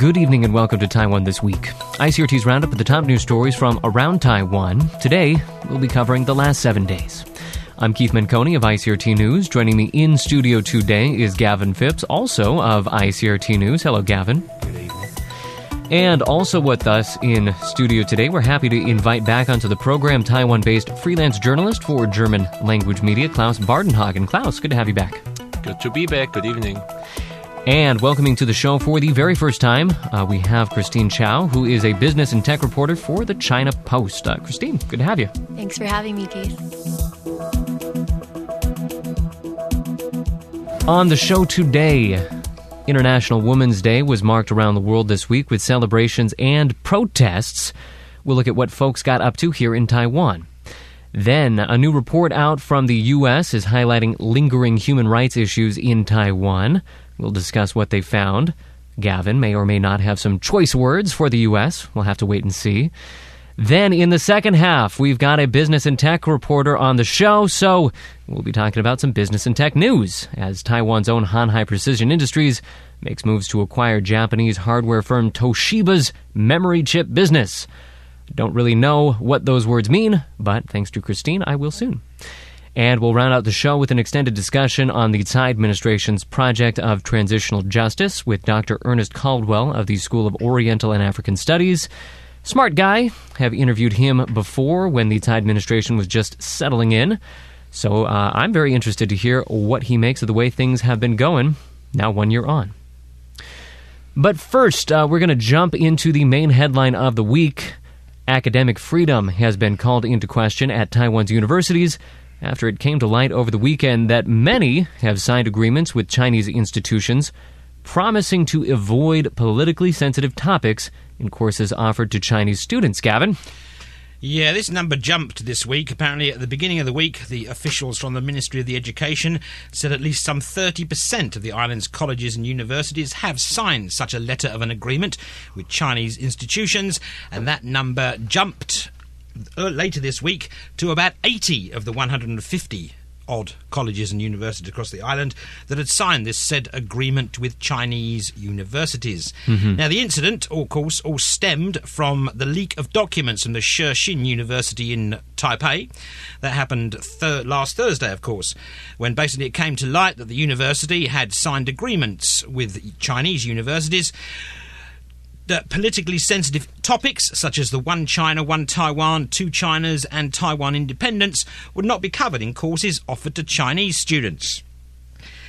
Good evening and welcome to Taiwan This Week. ICRT's roundup of the top news stories from around Taiwan. Today, we'll be covering the last seven days. I'm Keith Menconi of ICRT News. Joining me in studio today is Gavin Phipps, also of ICRT News. Hello, Gavin. Good evening. And also with us in studio today, we're happy to invite back onto the program Taiwan based freelance journalist for German language media, Klaus Bardenhagen. Klaus, good to have you back. Good to be back. Good evening. And welcoming to the show for the very first time, uh, we have Christine Chow, who is a business and tech reporter for the China Post. Uh, Christine, good to have you. Thanks for having me, Keith. On the show today, International Women's Day was marked around the world this week with celebrations and protests. We'll look at what folks got up to here in Taiwan. Then, a new report out from the U.S. is highlighting lingering human rights issues in Taiwan. We'll discuss what they found. Gavin may or may not have some choice words for the U.S. We'll have to wait and see. Then, in the second half, we've got a business and tech reporter on the show, so we'll be talking about some business and tech news as Taiwan's own Hon Hai Precision Industries makes moves to acquire Japanese hardware firm Toshiba's memory chip business. Don't really know what those words mean, but thanks to Christine, I will soon. And we'll round out the show with an extended discussion on the Tsai administration's project of transitional justice with Dr. Ernest Caldwell of the School of Oriental and African Studies. Smart guy. Have interviewed him before when the Tsai administration was just settling in. So uh, I'm very interested to hear what he makes of the way things have been going now one year on. But first, uh, we're going to jump into the main headline of the week. Academic freedom has been called into question at Taiwan's universities after it came to light over the weekend that many have signed agreements with Chinese institutions promising to avoid politically sensitive topics in courses offered to Chinese students. Gavin? Yeah, this number jumped this week. Apparently, at the beginning of the week, the officials from the Ministry of the Education said at least some 30% of the island's colleges and universities have signed such a letter of an agreement with Chinese institutions, and that number jumped later this week to about 80 of the 150 odd colleges and universities across the island that had signed this said agreement with Chinese universities. Mm-hmm. Now, the incident, of course, all stemmed from the leak of documents from the Shih Hsin University in Taipei. That happened thir- last Thursday, of course, when basically it came to light that the university had signed agreements with Chinese universities that politically sensitive topics, such as the One China, One Taiwan, Two Chinas, and Taiwan independence, would not be covered in courses offered to Chinese students.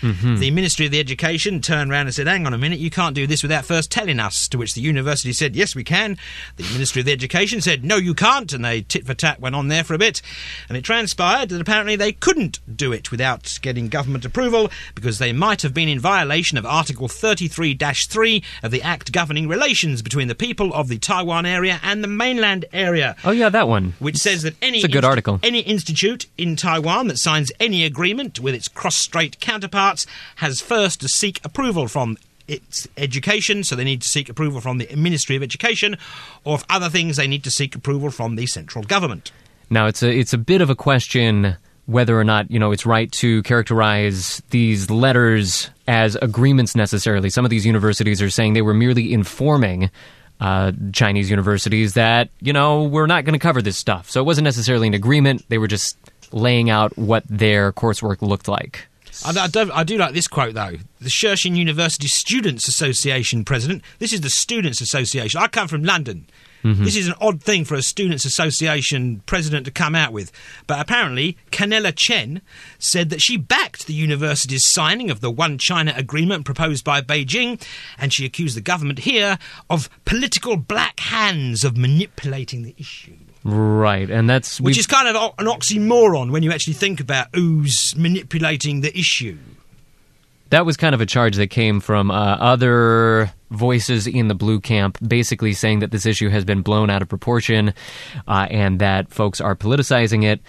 Mm-hmm. The Ministry of the Education turned around and said, Hang on a minute, you can't do this without first telling us. To which the university said, Yes, we can. The Ministry of the Education said, No, you can't. And they tit for tat went on there for a bit. And it transpired that apparently they couldn't do it without getting government approval because they might have been in violation of Article 33 3 of the Act governing relations between the people of the Taiwan area and the mainland area. Oh, yeah, that one. Which says that any, it's a good inst- article. any institute in Taiwan that signs any agreement with its cross strait counterpart has first to seek approval from its education, so they need to seek approval from the Ministry of Education, or if other things, they need to seek approval from the central government. Now, it's a it's a bit of a question whether or not you know it's right to characterize these letters as agreements necessarily. Some of these universities are saying they were merely informing. Uh, Chinese universities that you know we're not going to cover this stuff, so it wasn't necessarily an agreement. They were just laying out what their coursework looked like. I, I, do, I do like this quote though. The Shih Hsin University Students Association president. This is the Students Association. I come from London. Mm-hmm. This is an odd thing for a Students Association president to come out with. But apparently, Canella Chen said that she backed the university's signing of the One China agreement proposed by Beijing, and she accused the government here of political black hands of manipulating the issue. Right, and that's which is kind of an oxymoron when you actually think about who's manipulating the issue. That was kind of a charge that came from uh, other voices in the blue camp, basically saying that this issue has been blown out of proportion uh, and that folks are politicizing it.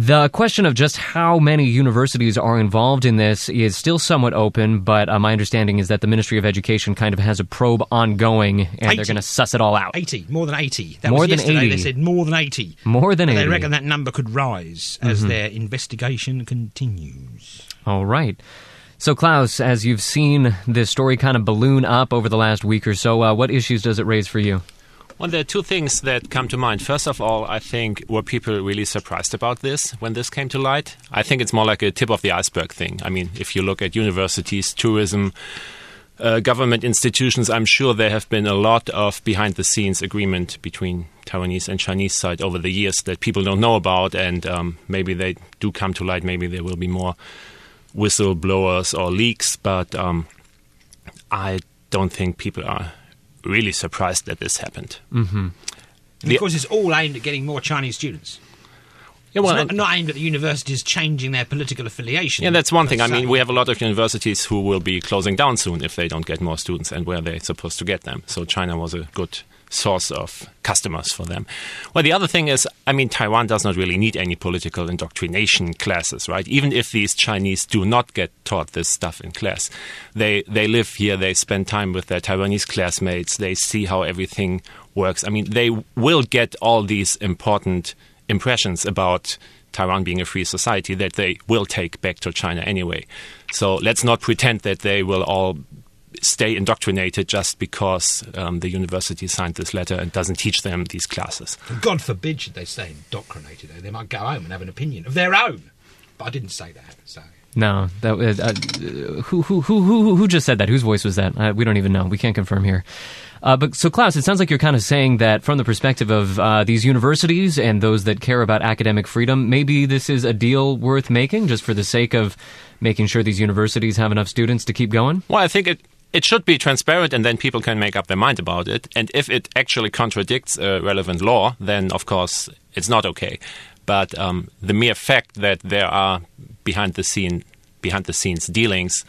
The question of just how many universities are involved in this is still somewhat open, but uh, my understanding is that the Ministry of Education kind of has a probe ongoing, and 80. they're going to suss it all out. 80, more than 80. That More was than yesterday. 80. They said more than 80. More than And 80. They reckon that number could rise as their investigation continues. All right. So, Klaus, as you've seen this story kind of balloon up over the last week or so, uh, what issues does it raise for you? Well, there are two things that come to mind. First of all, I think were people really surprised about this when this came to light? I think it's more like a tip of the iceberg thing. I mean, if you look at universities, tourism, uh, government institutions, I'm sure there have been a lot of behind the scenes agreement between Taiwanese and Chinese side over the years that people don't know about, and um, maybe they do come to light. Maybe there will be more whistleblowers or leaks, but um, I don't think people are really surprised that this happened. Mm-hmm. And of course, it's all aimed at getting more Chinese students. Yeah, well, it's not, not, aimed at the universities changing their political affiliation. Yeah, that's one thing. I mean, we have a lot of universities who will be closing down soon if they don't get more students, and where they're supposed to get them. So China was a good source of customers for them. Well, the other thing is, I mean, Taiwan does not really need any political indoctrination classes, right? Even if these Chinese do not get taught this stuff in class, they they live here, they spend time with their Taiwanese classmates, they see how everything works. I mean, they will get all these important impressions about Taiwan being a free society that they will take back to China anyway. So let's not pretend that they will all stay indoctrinated just because um, the university signed this letter and doesn't teach them these classes. God forbid should they stay indoctrinated. They might go home and have an opinion of their own. But I didn't say that. So. No, that uh, uh, who, who who who who just said that? Whose voice was that? Uh, we don't even know. We can't confirm here. Uh, but so, Klaus, it sounds like you're kind of saying that from the perspective of uh, these universities and those that care about academic freedom, maybe this is a deal worth making just for the sake of making sure these universities have enough students to keep going. Well, I think it it should be transparent and then people can make up their mind about it. And if it actually contradicts a relevant law, then of course it's not okay. But um, the mere fact that there are behind the scene behind the scenes dealings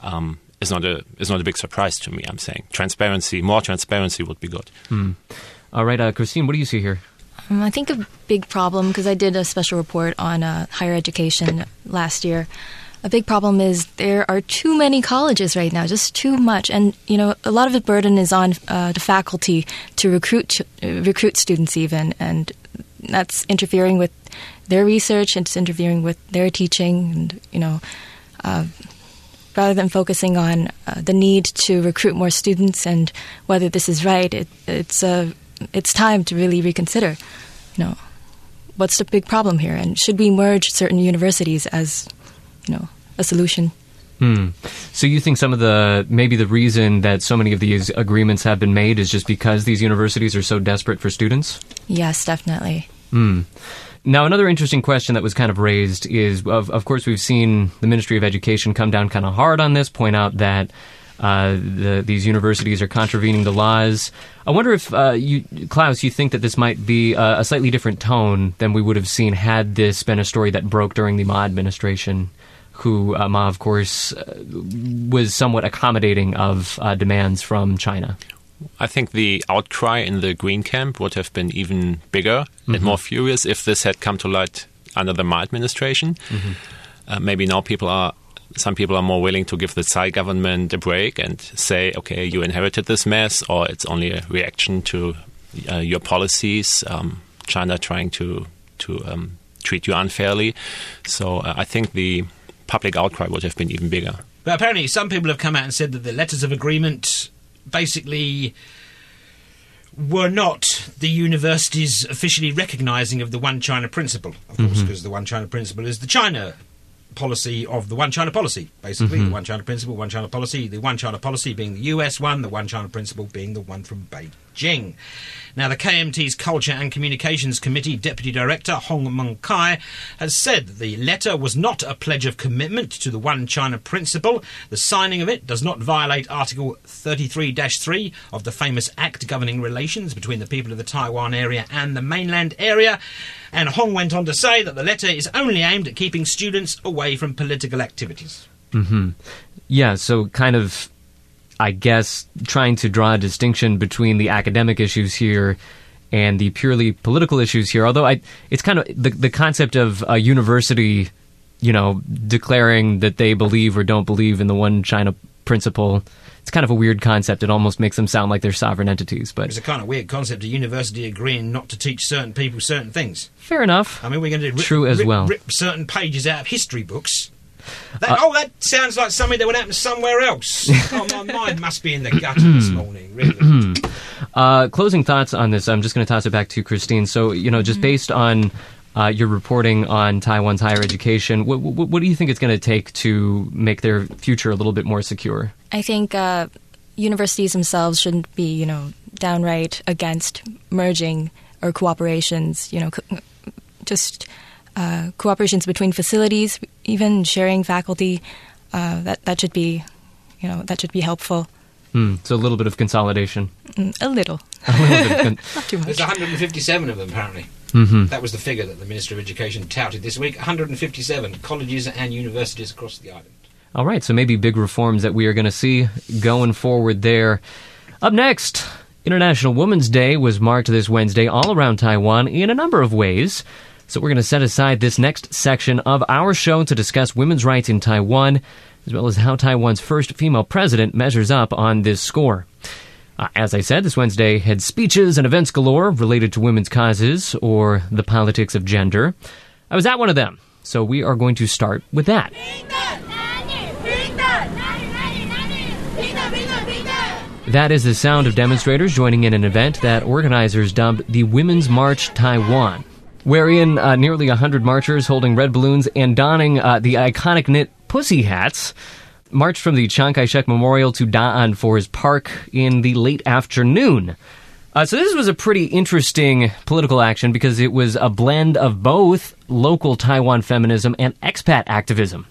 um, is not a is not a big surprise to me. I'm saying transparency, more transparency would be good. Mm. All right, uh, Christine, what do you see here? Um, I think a big problem because I did a special report on uh, higher education last year. A big problem is there are too many colleges right now, just too much, and you know a lot of the burden is on uh, the faculty to recruit uh, recruit students even, and that's interfering with their research. It's interfering with their teaching, and you know. Uh, rather than focusing on uh, the need to recruit more students and whether this is right, it, it's uh, it's time to really reconsider. You know, what's the big problem here, and should we merge certain universities as you know a solution? Hmm. So you think some of the maybe the reason that so many of these agreements have been made is just because these universities are so desperate for students? Yes, definitely. Hmm. Now, another interesting question that was kind of raised is, of, of course, we've seen the Ministry of Education come down kind of hard on this, point out that uh, the, these universities are contravening the laws. I wonder if, uh, you, Klaus, you think that this might be a, a, slightly different tone than we would have seen had this been a story that broke during the Ma administration, who uh, Ma, of course, uh, was somewhat accommodating of uh, demands from China. I think the outcry in the Green camp would have been even bigger mm-hmm. and more furious if this had come to light under the Ma administration. Mm-hmm. Uh, maybe now people are. Some people are more willing to give the Tsai government a break and say, okay, you inherited this mess, or it's only a reaction to uh, your policies, um, China trying to, to um, treat you unfairly. So uh, I think the public outcry would have been even bigger. But apparently, some people have come out and said that the letters of agreement basically were not the universities officially recognising of the One China principle, of course, because mm-hmm. the One China principle is the China policy of the One China policy, basically. Mm-hmm. The One China principle, One China policy, the One China policy being the US one, the One China principle being the one from Beijing. Now, the KMT's Culture and Communications Committee Deputy Director Hong Meng Kai has said the letter was not a pledge of commitment to the One China principle. The signing of it does not violate Article 33 3 of the famous Act governing relations between the people of the Taiwan area and the mainland area. And Hong went on to say that the letter is only aimed at keeping students away from political activities. Mm-hmm. Yeah, so kind of I guess, trying to draw a distinction between the academic issues here and the purely political issues here. Although I, it's kind of the the concept of a university, you know, declaring that they believe or don't believe in the one China principle. It's kind of a weird concept. It almost makes them sound like they're sovereign entities. But it's a kind of weird concept. A university agreeing not to teach certain people certain things. Fair enough. I mean, we're going to true as rip, well. Rip certain pages out of history books That, oh, that sounds like something that would happen somewhere else. oh, my mind must be in the gutter this morning, really. Uh, closing thoughts on this. I'm just going to toss it back to Christine. So, you know, just based on uh, your reporting on Taiwan's higher education, what, what, what do you think it's going to take to make their future a little bit more secure? I think uh, universities themselves shouldn't be, you know, downright against merging or cooperations. You know, co- just uh, cooperations between facilities, even sharing faculty. Uh, that that should be, you know, that should be helpful. Hmm, so a little bit of consolidation. Mm, a little, A little bit of con- not too much. There's 157 of them, apparently. Mhm. That was the figure that the Minister of Education touted this week 157 colleges and universities across the island. All right, so maybe big reforms that we are going to see going forward there. Up next, International Women's Day was marked this Wednesday all around Taiwan in a number of ways. So we're going to set aside this next section of our show to discuss women's rights in Taiwan, as well as how Taiwan's first female president measures up on this score. Uh, as I said, this Wednesday had speeches and events galore related to women's causes or the politics of gender. I was at one of them, so we are going to start with that. That is the sound of demonstrators joining in an event that organizers dubbed the Women's March Taiwan, wherein uh, nearly 100 marchers holding red balloons and donning uh, the iconic knit pussy hats marched from the Chiang Kai shek Memorial to Da'an Forest Park in the late afternoon. Uh, so this was a pretty interesting political action because it was a blend of both local Taiwan feminism and expat activism.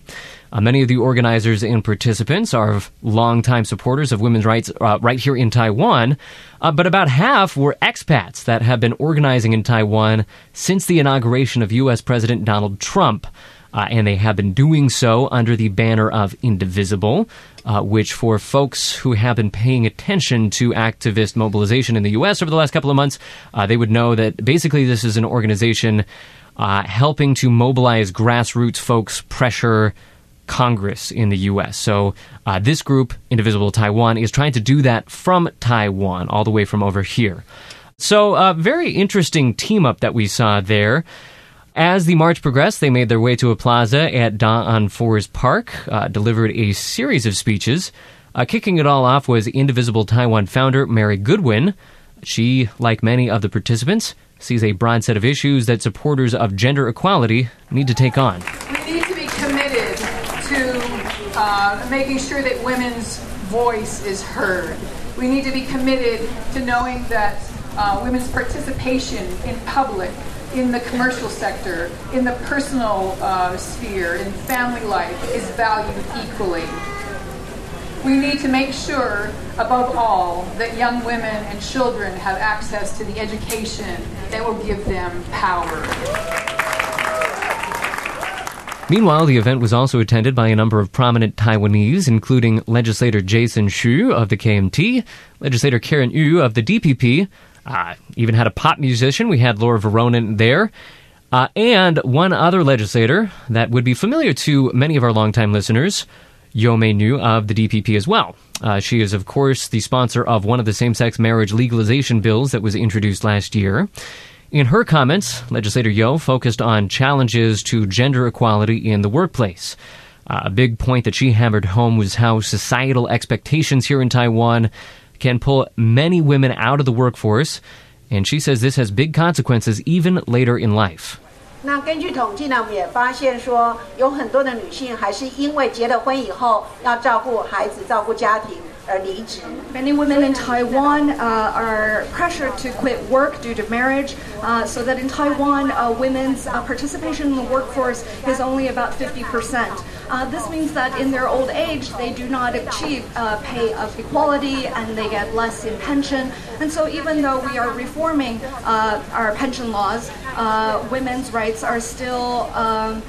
Uh, many of the organizers and participants are longtime supporters of women's rights uh, right here in Taiwan, uh, but about half were expats that have been organizing in Taiwan since the inauguration of U.S. President Donald Trump. Uh, and they have been doing so under the banner of Indivisible, uh, which, for folks who have been paying attention to activist mobilization in the U.S. over the last couple of months, uh, they would know that basically this is an organization uh, helping to mobilize grassroots folks, pressure Congress in the U.S. So uh, this group, Indivisible Taiwan, is trying to do that from Taiwan, all the way from over here. So, uh, very interesting team up that we saw there. As the march progressed, they made their way to a plaza at Da'an Forest Park, uh, delivered a series of speeches. Uh, kicking it all off was Indivisible Taiwan founder Mary Goodwin. She, like many of the participants, sees a broad set of issues that supporters of gender equality need to take on. We need to be committed to uh, making sure that women's voice is heard. We need to be committed to knowing that uh, women's participation in public, in the commercial sector, in the personal uh, sphere, in family life is valued equally. We need to make sure, above all, that young women and children have access to the education that will give them power. Meanwhile, the event was also attended by a number of prominent Taiwanese, including legislator Jason Hsu of the KMT, legislator Karen Yu of the DPP, uh, even had a pop musician. We had Laura Veronin there. Uh, and one other legislator that would be familiar to many of our longtime listeners, Yu Mei-nu of the DPP as well. Uh, she is, of course, the sponsor of one of the same sex marriage legalization bills that was introduced last year. In her comments, legislator Yo focused on challenges to gender equality in the workplace. Uh, a big point that she hammered home was how societal expectations here in Taiwan can pull many women out of the workforce, and she says this has big consequences even later in life. 那根据统计呢，我们也发现说，有很多的女性还是因为结了婚以后要照顾孩子、照顾家庭而离职。 Many women in Taiwan uh, are pressured to quit work due to marriage, uh, so that in Taiwan, uh, women's uh, participation in the workforce is only about 50%. Uh, this means that in their old age, they do not achieve uh, pay of equality and they get less in pension. And so, even though we are reforming our pension laws, women's rights are still um,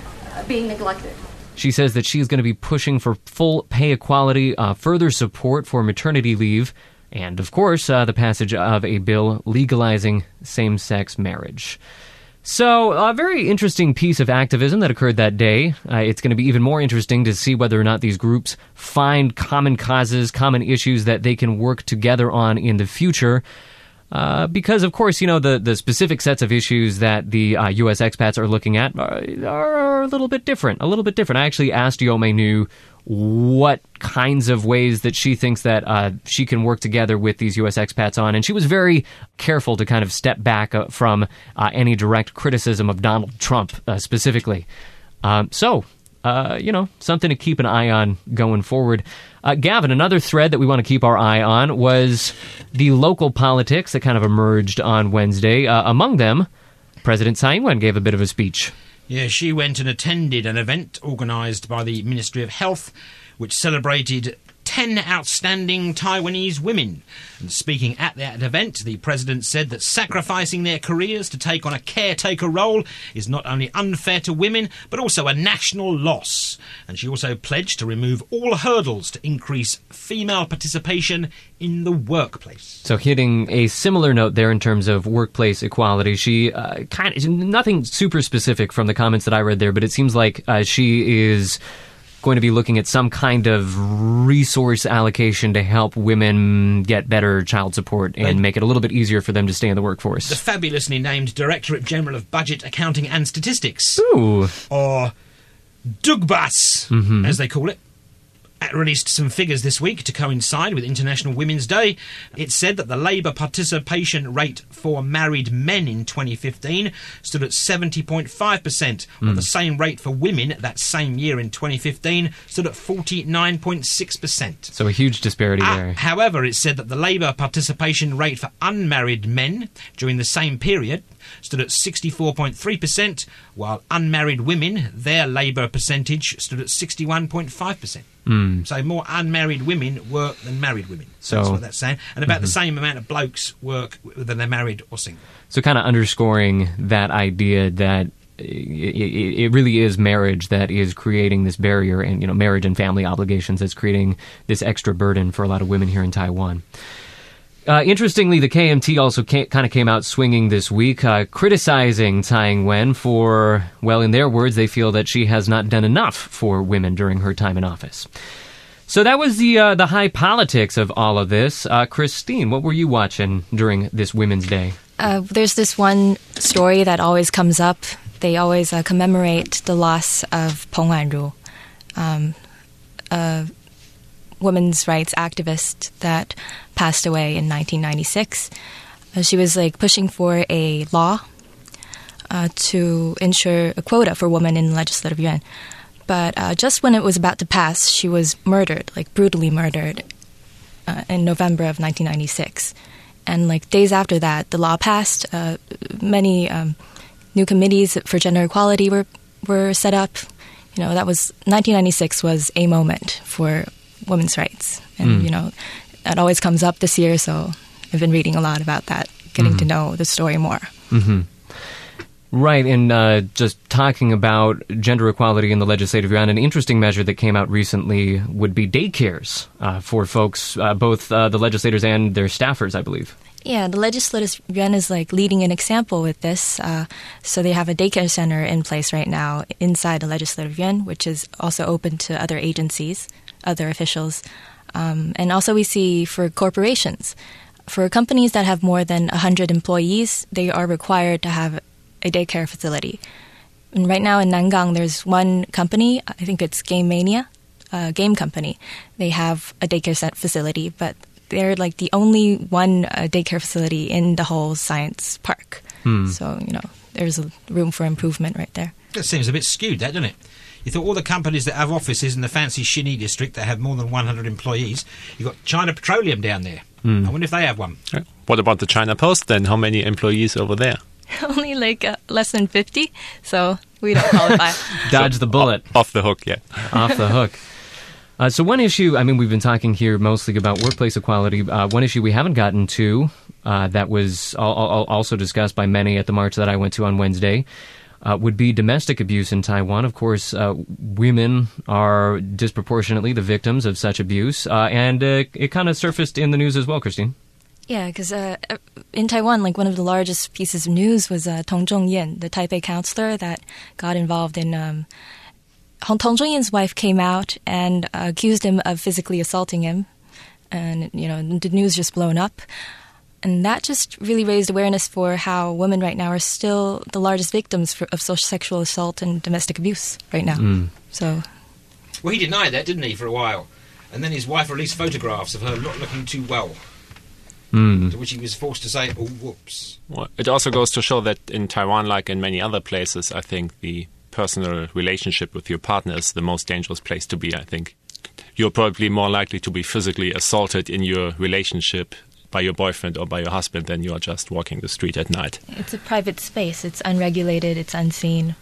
being neglected. She says that she's going to be pushing for full pay equality, uh, further support for maternity leave, and, of course, uh, the passage of a bill legalizing same sex marriage. So, a very interesting piece of activism that occurred that day. Uh, it's going to be even more interesting to see whether or not these groups find common causes, common issues that they can work together on in the future. Uh, because, of course, you know, the, the specific sets of issues that the uh, U.S. expats are looking at are, are, a little bit different. A little bit different. I actually asked Yu Mei-nu what kinds of ways that she thinks that uh, she can work together with these U.S. expats on, and she was very careful to kind of step back uh, from uh, any direct criticism of Donald Trump specifically. Um, so, uh, you know, something to keep an eye on going forward. Uh, Gavin, another thread that we want to keep our eye on was the local politics that kind of emerged on Wednesday. among them, President Tsai Ing-wen gave a bit of a speech. Yeah, she went and attended an event organised by the Ministry of Health, which celebrated 10 outstanding Taiwanese women. And speaking at that event, the president said that sacrificing their careers to take on a caretaker role is not only unfair to women, but also a national loss. And she also pledged to remove all hurdles to increase female participation in the workplace. So, hitting a similar note there in terms of workplace equality, she uh, kind of nothing super specific from the comments that I read there, but it seems like uh, she is going to be looking at some kind of resource allocation to help women get better child support and make it a little bit easier for them to stay in the workforce. The fabulously named Directorate General of Budget, Accounting and Statistics, Ooh. or DUGBAS, Mm-hmm. as they call it, released some figures this week to coincide with International Women's Day. It said that the labour participation rate for married men in 2015 stood at 70.5%, while the same rate for women that same year in 2015 stood at 49.6%. So, a huge disparity Ah, there. however, it said that the labour participation rate for unmarried men during the same period stood at 64.3%, while unmarried women, their labour percentage stood at 61.5%. Hmm. So more unmarried women work than married women. So- that's what that's saying. And about the mm-hmm. same amount of blokes work than they're married or single. So, kind of underscoring that idea that it really is marriage that is creating this barrier, and you know, marriage and family obligations that's creating this extra burden for a lot of women here in Taiwan. Uh, interestingly, the KMT also kind of came out swinging this week, uh, criticizing Tsai Ing-wen for, well, in their words, they feel that she has not done enough for women during her time in office. So that was the uh, the high politics of all of this. Uh, Christine, what were you watching during this Women's Day? Uh, there's this one story that always comes up. They always uh, commemorate the loss of Peng Wanru, um, women's rights activist that passed away in 1996. Uh, she was like pushing for a law uh, to ensure a quota for women in the legislative yuan. But uh, just when it was about to pass, she was murdered, like brutally murdered, uh, in November of 1996. And like days after that, the law passed. Uh, many um, new committees for gender equality were were set up. You know, that was 1996 was a moment for women's rights, and you know, that always comes up this year. So I've been reading a lot about that, getting to know the story more. Right, and uh, just talking about gender equality in the legislative yuan, an interesting measure that came out recently would be daycares uh, for folks, uh, both uh, the legislators and their staffers, I believe. Yeah, the legislative yuan is like leading an example with this. Uh, so they have a daycare center in place right now inside the legislative yuan, which is also open to other agencies, other officials, um, and also we see for corporations, for companies that have more than hundred employees, they are required to have a daycare facility. And right now in Nangang, there's one company. I think it's Gamania, a game company. They have a daycare set facility, but they're like the only one uh, daycare facility in the whole science park. So you know, there's a room for improvement right there. That seems a bit skewed, that, doesn't it? You thought all the companies that have offices in the fancy Xinyi district that have more than 100 employees, you've got China Petroleum down there. I wonder if they have one. What about the China Post then? How many employees over there? only like uh, less than fifty, so we don't qualify. Dodge the bullet. Off the hook, yeah. off the hook. Uh, so one issue, I mean, we've been talking here mostly about workplace equality. Uh, one issue we haven't gotten to uh, that was al- al- also discussed by many at the march that I went to on Wednesday uh, would be domestic abuse in Taiwan. Of course, uh, women are disproportionately the victims of such abuse, uh, and uh, it kind of surfaced in the news as well, Christine. Yeah, because uh, in Taiwan, like one of the largest pieces of news was uh, Tong Zhongyan, the Taipei counselor that got involved in. Um, Hong- Tong Zhongyan's wife came out and uh, accused him of physically assaulting him, and you know the news just blown up. And that just really raised awareness for how women right now are still the largest victims for, of social sexual assault and domestic abuse right now. So, Well, he denied that, didn't he, for a while? And then his wife released photographs of her not looking too well. Hmm. To which he was forced to say, oh, whoops. Well, it also goes to show that in Taiwan, like in many other places, I think the personal relationship with your partner is the most dangerous place to be. I think you're probably more likely to be physically assaulted in your relationship by your boyfriend or by your husband than you are just walking the street at night. it's a private space. It's unregulated, it's unseen.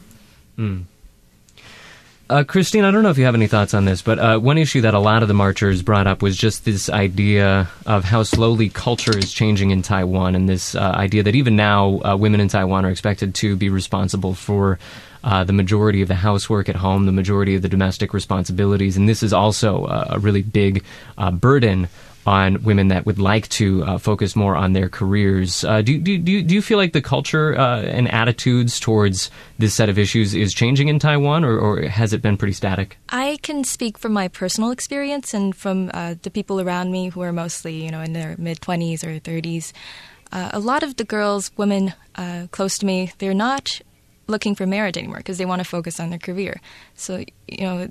Uh, Christine, I don't know if you have any thoughts on this, but uh, one issue that a lot of the marchers brought up was just this idea of how slowly culture is changing in Taiwan, and this uh, idea that even now uh, women in Taiwan are expected to be responsible for uh, the majority of the housework at home, the majority of the domestic responsibilities, and this is also uh, a really big uh, burden on women that would like to uh, focus more on their careers. Uh, do, do, do, you- do you feel like the culture uh, and attitudes towards this set of issues is changing in Taiwan, or, or has it been pretty static? I can speak from my personal experience and from uh, the people around me who are mostly, you know, in their mid 20s or 30s. Uh, a lot of the girls, women uh, close to me, they're not looking for marriage anymore because they want to focus on their career. So, you know,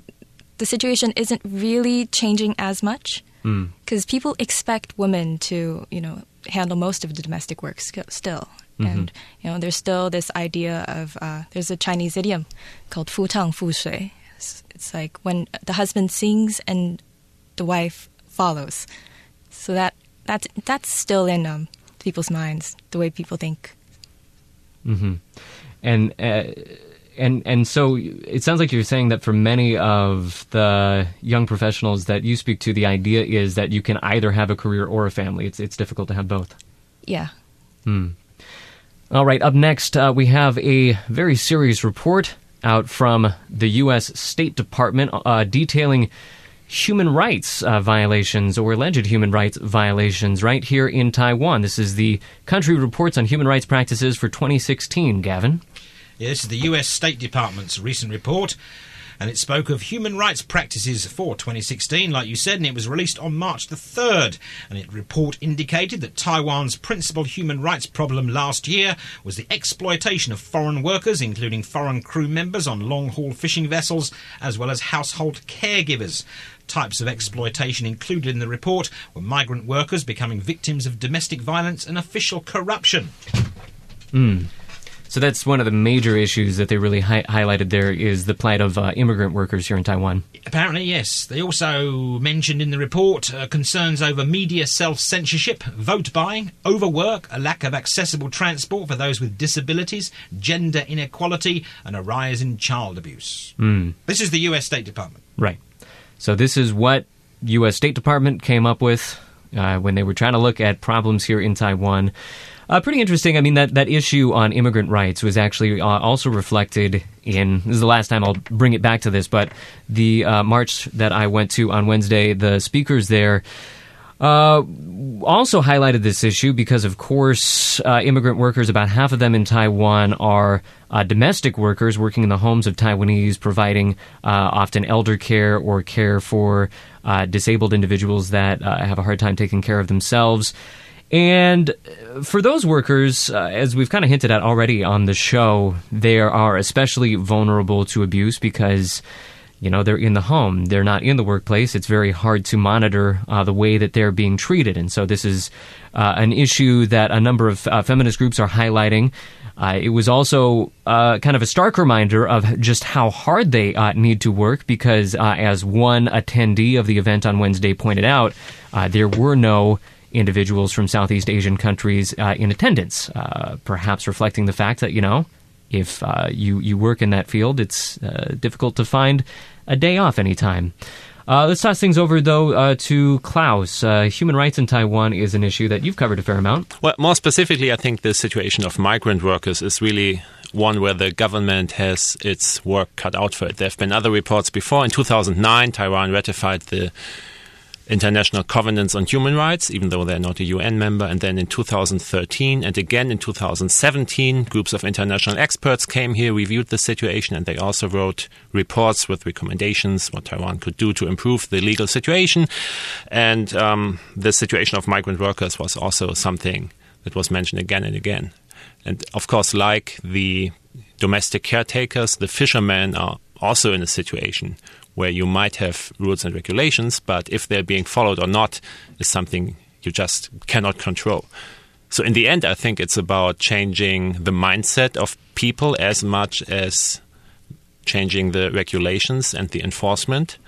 the situation isn't really changing as much because people expect women to, you know, handle most of the domestic work sk- still. And, you know, there's still this idea of, uh, there's a Chinese idiom called fu tang fu shui. It's, it's like when the husband sings and the wife follows. So that, that's, that's still in um, people's minds, the way people think. And uh, and and so it sounds like you're saying that for many of the young professionals that you speak to, the idea is that you can either have a career or a family. It's it's difficult to have both. Yeah. Hmm. All right, up next, uh, we have a very serious report out from the U.S. State Department uh, detailing human rights uh, violations or alleged human rights violations right here in Taiwan. This is the country reports on human rights practices for 2016, Gavin. Yeah, this is the US State Department's recent report, and it spoke of human rights practices for 2016, like you said, and it was released on March the 3rd. And its report indicated that Taiwan's principal human rights problem last year was the exploitation of foreign workers, including foreign crew members on long haul fishing vessels, as well as household caregivers. Types of exploitation included in the report were migrant workers becoming victims of domestic violence and official corruption. Hmm. So that's one of the major issues that they really hi- highlighted there is the plight of uh, immigrant workers here in Taiwan. Apparently, yes. They also mentioned in the report uh, concerns over media self censorship, vote buying, overwork, a lack of accessible transport for those with disabilities, gender inequality, and a rise in child abuse. This is the US State Department. Right. So this is what U.S. State Department came up with uh, when they were trying to look at problems here in Taiwan. Uh, pretty interesting. I mean, that, that issue on immigrant rights was actually uh, also reflected in. This is the last time I'll bring it back to this, but the uh, march that I went to on Wednesday, the speakers there uh, also highlighted this issue because, of course, uh, immigrant workers, about half of them in Taiwan are uh, domestic workers working in the homes of Taiwanese, providing uh, often elder care or care for uh, disabled individuals that uh, have a hard time taking care of themselves. And uh, for those workers, uh, as we've kind of hinted at already on the show, they are especially vulnerable to abuse because you know they're in the home. They're not in the workplace. It's very hard to monitor uh, the way that they're being treated. And so this is uh, an issue that a number of uh, feminist groups are highlighting. Uh, it was also uh, kind of a stark reminder of just how hard they uh, need to work because, as one attendee of the event on Wednesday pointed out, there were no individuals from Southeast Asian countries in attendance, perhaps reflecting the fact that, you know, if uh, you, you work in that field, it's uh, difficult to find a day off anytime. Uh, let's toss things over, though, uh, to Klaus. Uh, human rights in Taiwan is an issue that you've covered a fair amount. Well, more specifically, I think the situation of migrant workers is really one where the government has its work cut out for it. There have been other reports before. In 2009, Taiwan ratified the International Covenants on Human Rights, even though they're not a UN member. And then in 2013 and again in 2017, groups of international experts came here, reviewed the situation, and they also wrote reports with recommendations what Taiwan could do to improve the legal situation. And um, the situation of migrant workers was also something that was mentioned again and again. And of course, like the domestic caretakers, the fishermen are also in a situation where you might have rules and regulations, but if they're being followed or not is something you just cannot control. So, in the end, I think it's about changing the mindset of people as much as changing the regulations and the enforcement.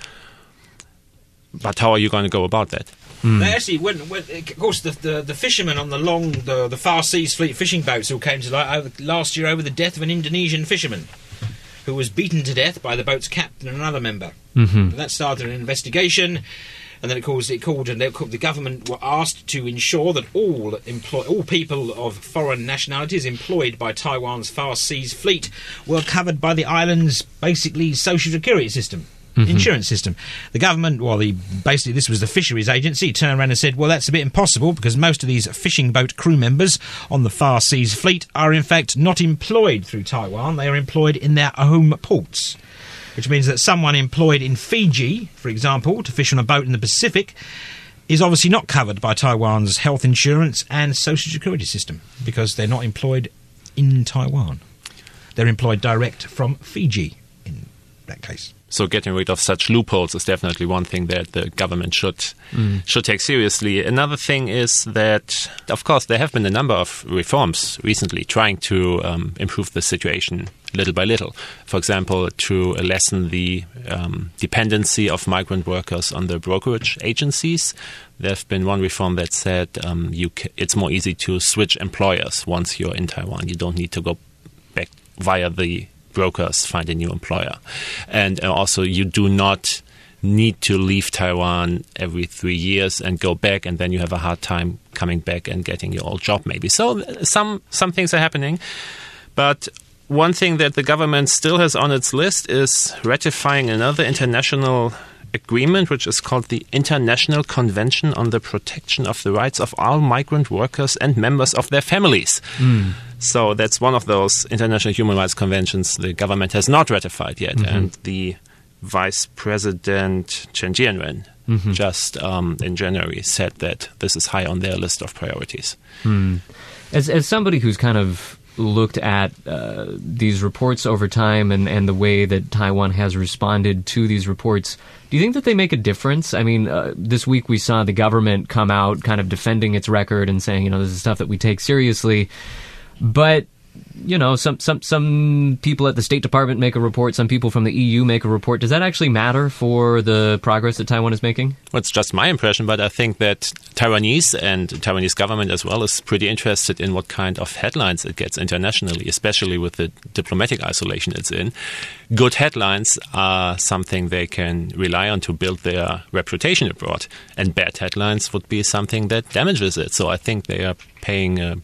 But how are you going to go about that? Hmm. They actually, when, when, of course, the, the the fishermen on the long, the, the far seas fleet fishing boats all came to light uh, over, last year over the death of an Indonesian fisherman who was beaten to death by the boat's captain and another member. Mm-hmm. That started an investigation. And then it caused it called, and they called, the government were asked to ensure that all employ, all people of foreign nationalities employed by Taiwan's far seas fleet were covered by the island's basically social security system. Mm-hmm. Insurance system. The government, well, the basically this was the fisheries agency, turned around and said, "Well, that's a bit impossible because most of these fishing boat crew members on the far seas fleet are in fact not employed through Taiwan; they are employed in their home ports." which means that someone employed in Fiji, for example, to fish on a boat in the Pacific, is obviously not covered by Taiwan's health insurance and social security system because they're not employed in Taiwan. They're employed direct from Fiji in that case. So getting rid of such loopholes is definitely one thing that the government should should take seriously. Another thing is that, of course, there have been a number of reforms recently trying to um, improve the situation little by little. For example, to lessen the um, dependency of migrant workers on the brokerage agencies. There have been one reform that said um, ca- it's more easy to switch employers once you're in Taiwan. You don't need to go back via the brokers find a new employer. And uh, also, you do not need to leave Taiwan every three years and go back, and then you have a hard time coming back and getting your old job, maybe. So, uh, some, some things are happening. But one thing that the government still has on its list is ratifying another international agreement, which is called the International Convention on the Protection of the Rights of All Migrant Workers and Members of Their Families. So that's one of those international human rights conventions the government has not ratified yet, and the Vice President Chen Jianwen just um, in January said that this is high on their list of priorities. As, as somebody who's kind of looked at uh, these reports over time and, and the way that Taiwan has responded to these reports, do you think that they make a difference? I mean, uh, this week we saw the government come out kind of defending its record and saying, you know, this is stuff that we take seriously. But you know, some some some people at the State Department make a report, some people from the EU make a report. Does that actually matter for the progress that Taiwan is making? Well, it's just my impression, but I think that Taiwanese and Taiwanese government as well is pretty interested in what kind of headlines it gets internationally, especially with the diplomatic isolation it's in. Good headlines are something they can rely on to build their reputation abroad, and bad headlines would be something that damages it. So I think they are paying uh,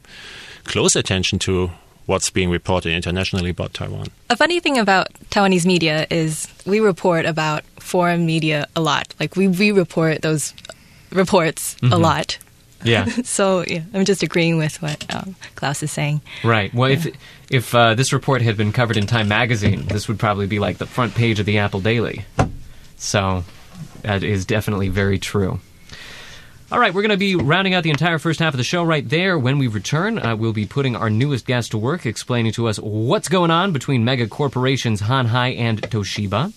close attention to what's being reported internationally about Taiwan. A funny thing about Taiwanese media is we report about foreign media a lot. Like we re-report those reports a lot. Yeah. So yeah, I'm just agreeing with what um, Klaus is saying. Right. Well, if if uh, this report had been covered in Time Magazine, this would probably be like the front page of the Apple Daily. So that is definitely very true. All right, we're going to be rounding out the entire first half of the show right there. When we return, uh, we'll be putting our newest guest to work, explaining to us what's going on between mega corporations Hon Hai and Toshiba.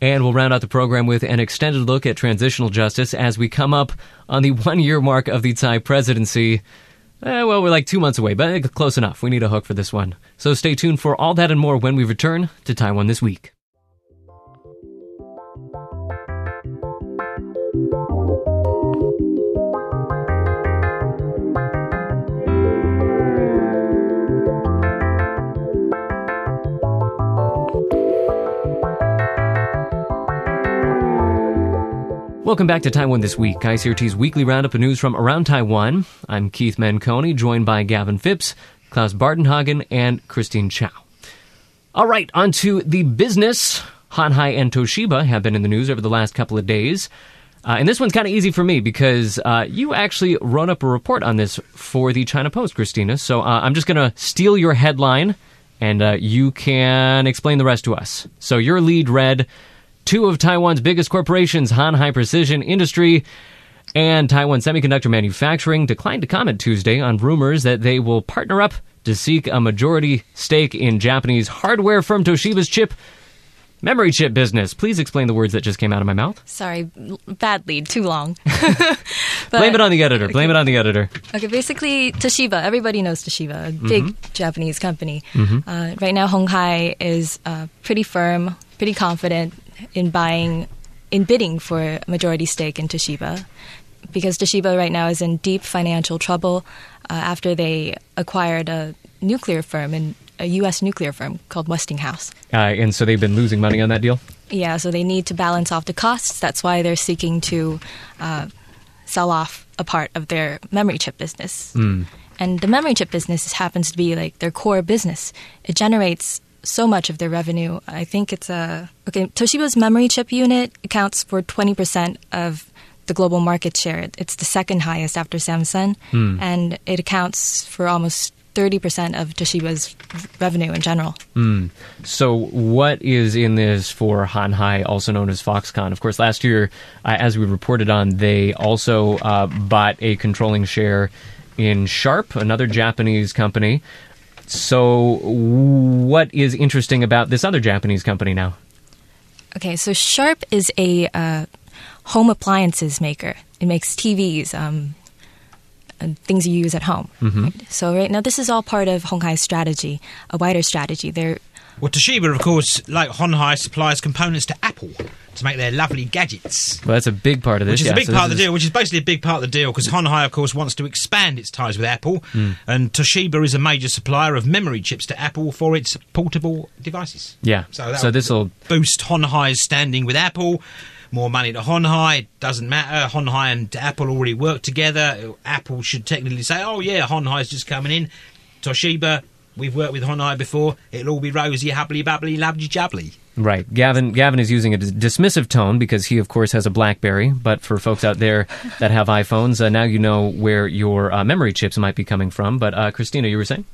And we'll round out the program with an extended look at transitional justice as we come up on the one year mark of the Tsai presidency. Eh, well, we're like two months away, but close enough. We need a hook for this one. So stay tuned for all that and more when we return to Taiwan This Week. Welcome back to Taiwan This Week, ICRT's weekly roundup of news from around Taiwan. I'm Keith Menconi, joined by Gavin Phipps, Klaus Bardenhagen, and Christine Chow. All right, on to the business. Hon Hai and Toshiba have been in the news over the last couple of days. Uh, and this one's kind of easy for me because uh, you actually wrote up a report on this for the China Post, Christina. So uh, I'm just going to steal your headline and uh, you can explain the rest to us. So your lead read Two of Taiwan's biggest corporations, Hon Hai Precision Industry And Taiwan Semiconductor Manufacturing declined to comment Tuesday on rumors that they will partner up to seek a majority stake in Japanese hardware firm Toshiba's chip memory chip business. Please explain the words that just came out of my mouth. Sorry, l- bad lead, too long. But- Blame it on the editor. Blame it on the editor. Okay, basically Toshiba. Everybody knows Toshiba, a big Japanese company. Uh, right now, Hon Hai is uh, pretty firm, pretty confident in buying, in bidding for a majority stake in Toshiba, because Toshiba right now is in deep financial trouble uh, after they acquired a nuclear firm in a U.S. nuclear firm called Westinghouse. Uh, and so they've been losing money on that deal. Yeah, so they need to balance off the costs. That's why they're seeking to uh, sell off a part of their memory chip business. And the memory chip business happens to be like their core business. It generates so much of their revenue. I think it's a okay. Toshiba's memory chip unit accounts for twenty percent of the global market share. It's the second highest after Samsung, and it accounts for almost thirty percent of Toshiba's revenue in general. So, what is in this for Hon Hai, also known as Foxconn? Of course, last year, uh, as we reported on, they also uh, bought a controlling share in Sharp, another Japanese company. So, what is interesting about this other Japanese company now? Okay, so Sharp is a uh, home appliances maker. It makes TVs, um, and things you use at home. Right? So right now, this is all part of Honghai's strategy, a wider strategy. They're Well, Toshiba, of course, like Hon Hai, supplies components to Apple to make their lovely gadgets. Well, that's a big part of this. Which is yeah. a big So part of the is- deal, which is basically a big part of the deal because Hon Hai, of course, wants to expand its ties with Apple, Hmm. and Toshiba is a major supplier of memory chips to Apple for its portable devices. Yeah. So, So this will boost Hon Hai's standing with Apple. More money to Hon Hai doesn't matter. Hon Hai and Apple already work together. Apple should technically say, "Oh yeah, Hon Hai's just coming in." Toshiba, we've worked with Hon Hai before. It'll all be rosy, happily babbly, labby jabbly. Right. Gavin Gavin is using a dismissive tone because he, of course, has a BlackBerry. But for folks out there that have iPhones, uh, now you know where your uh, memory chips might be coming from. But uh, Christina, you were saying?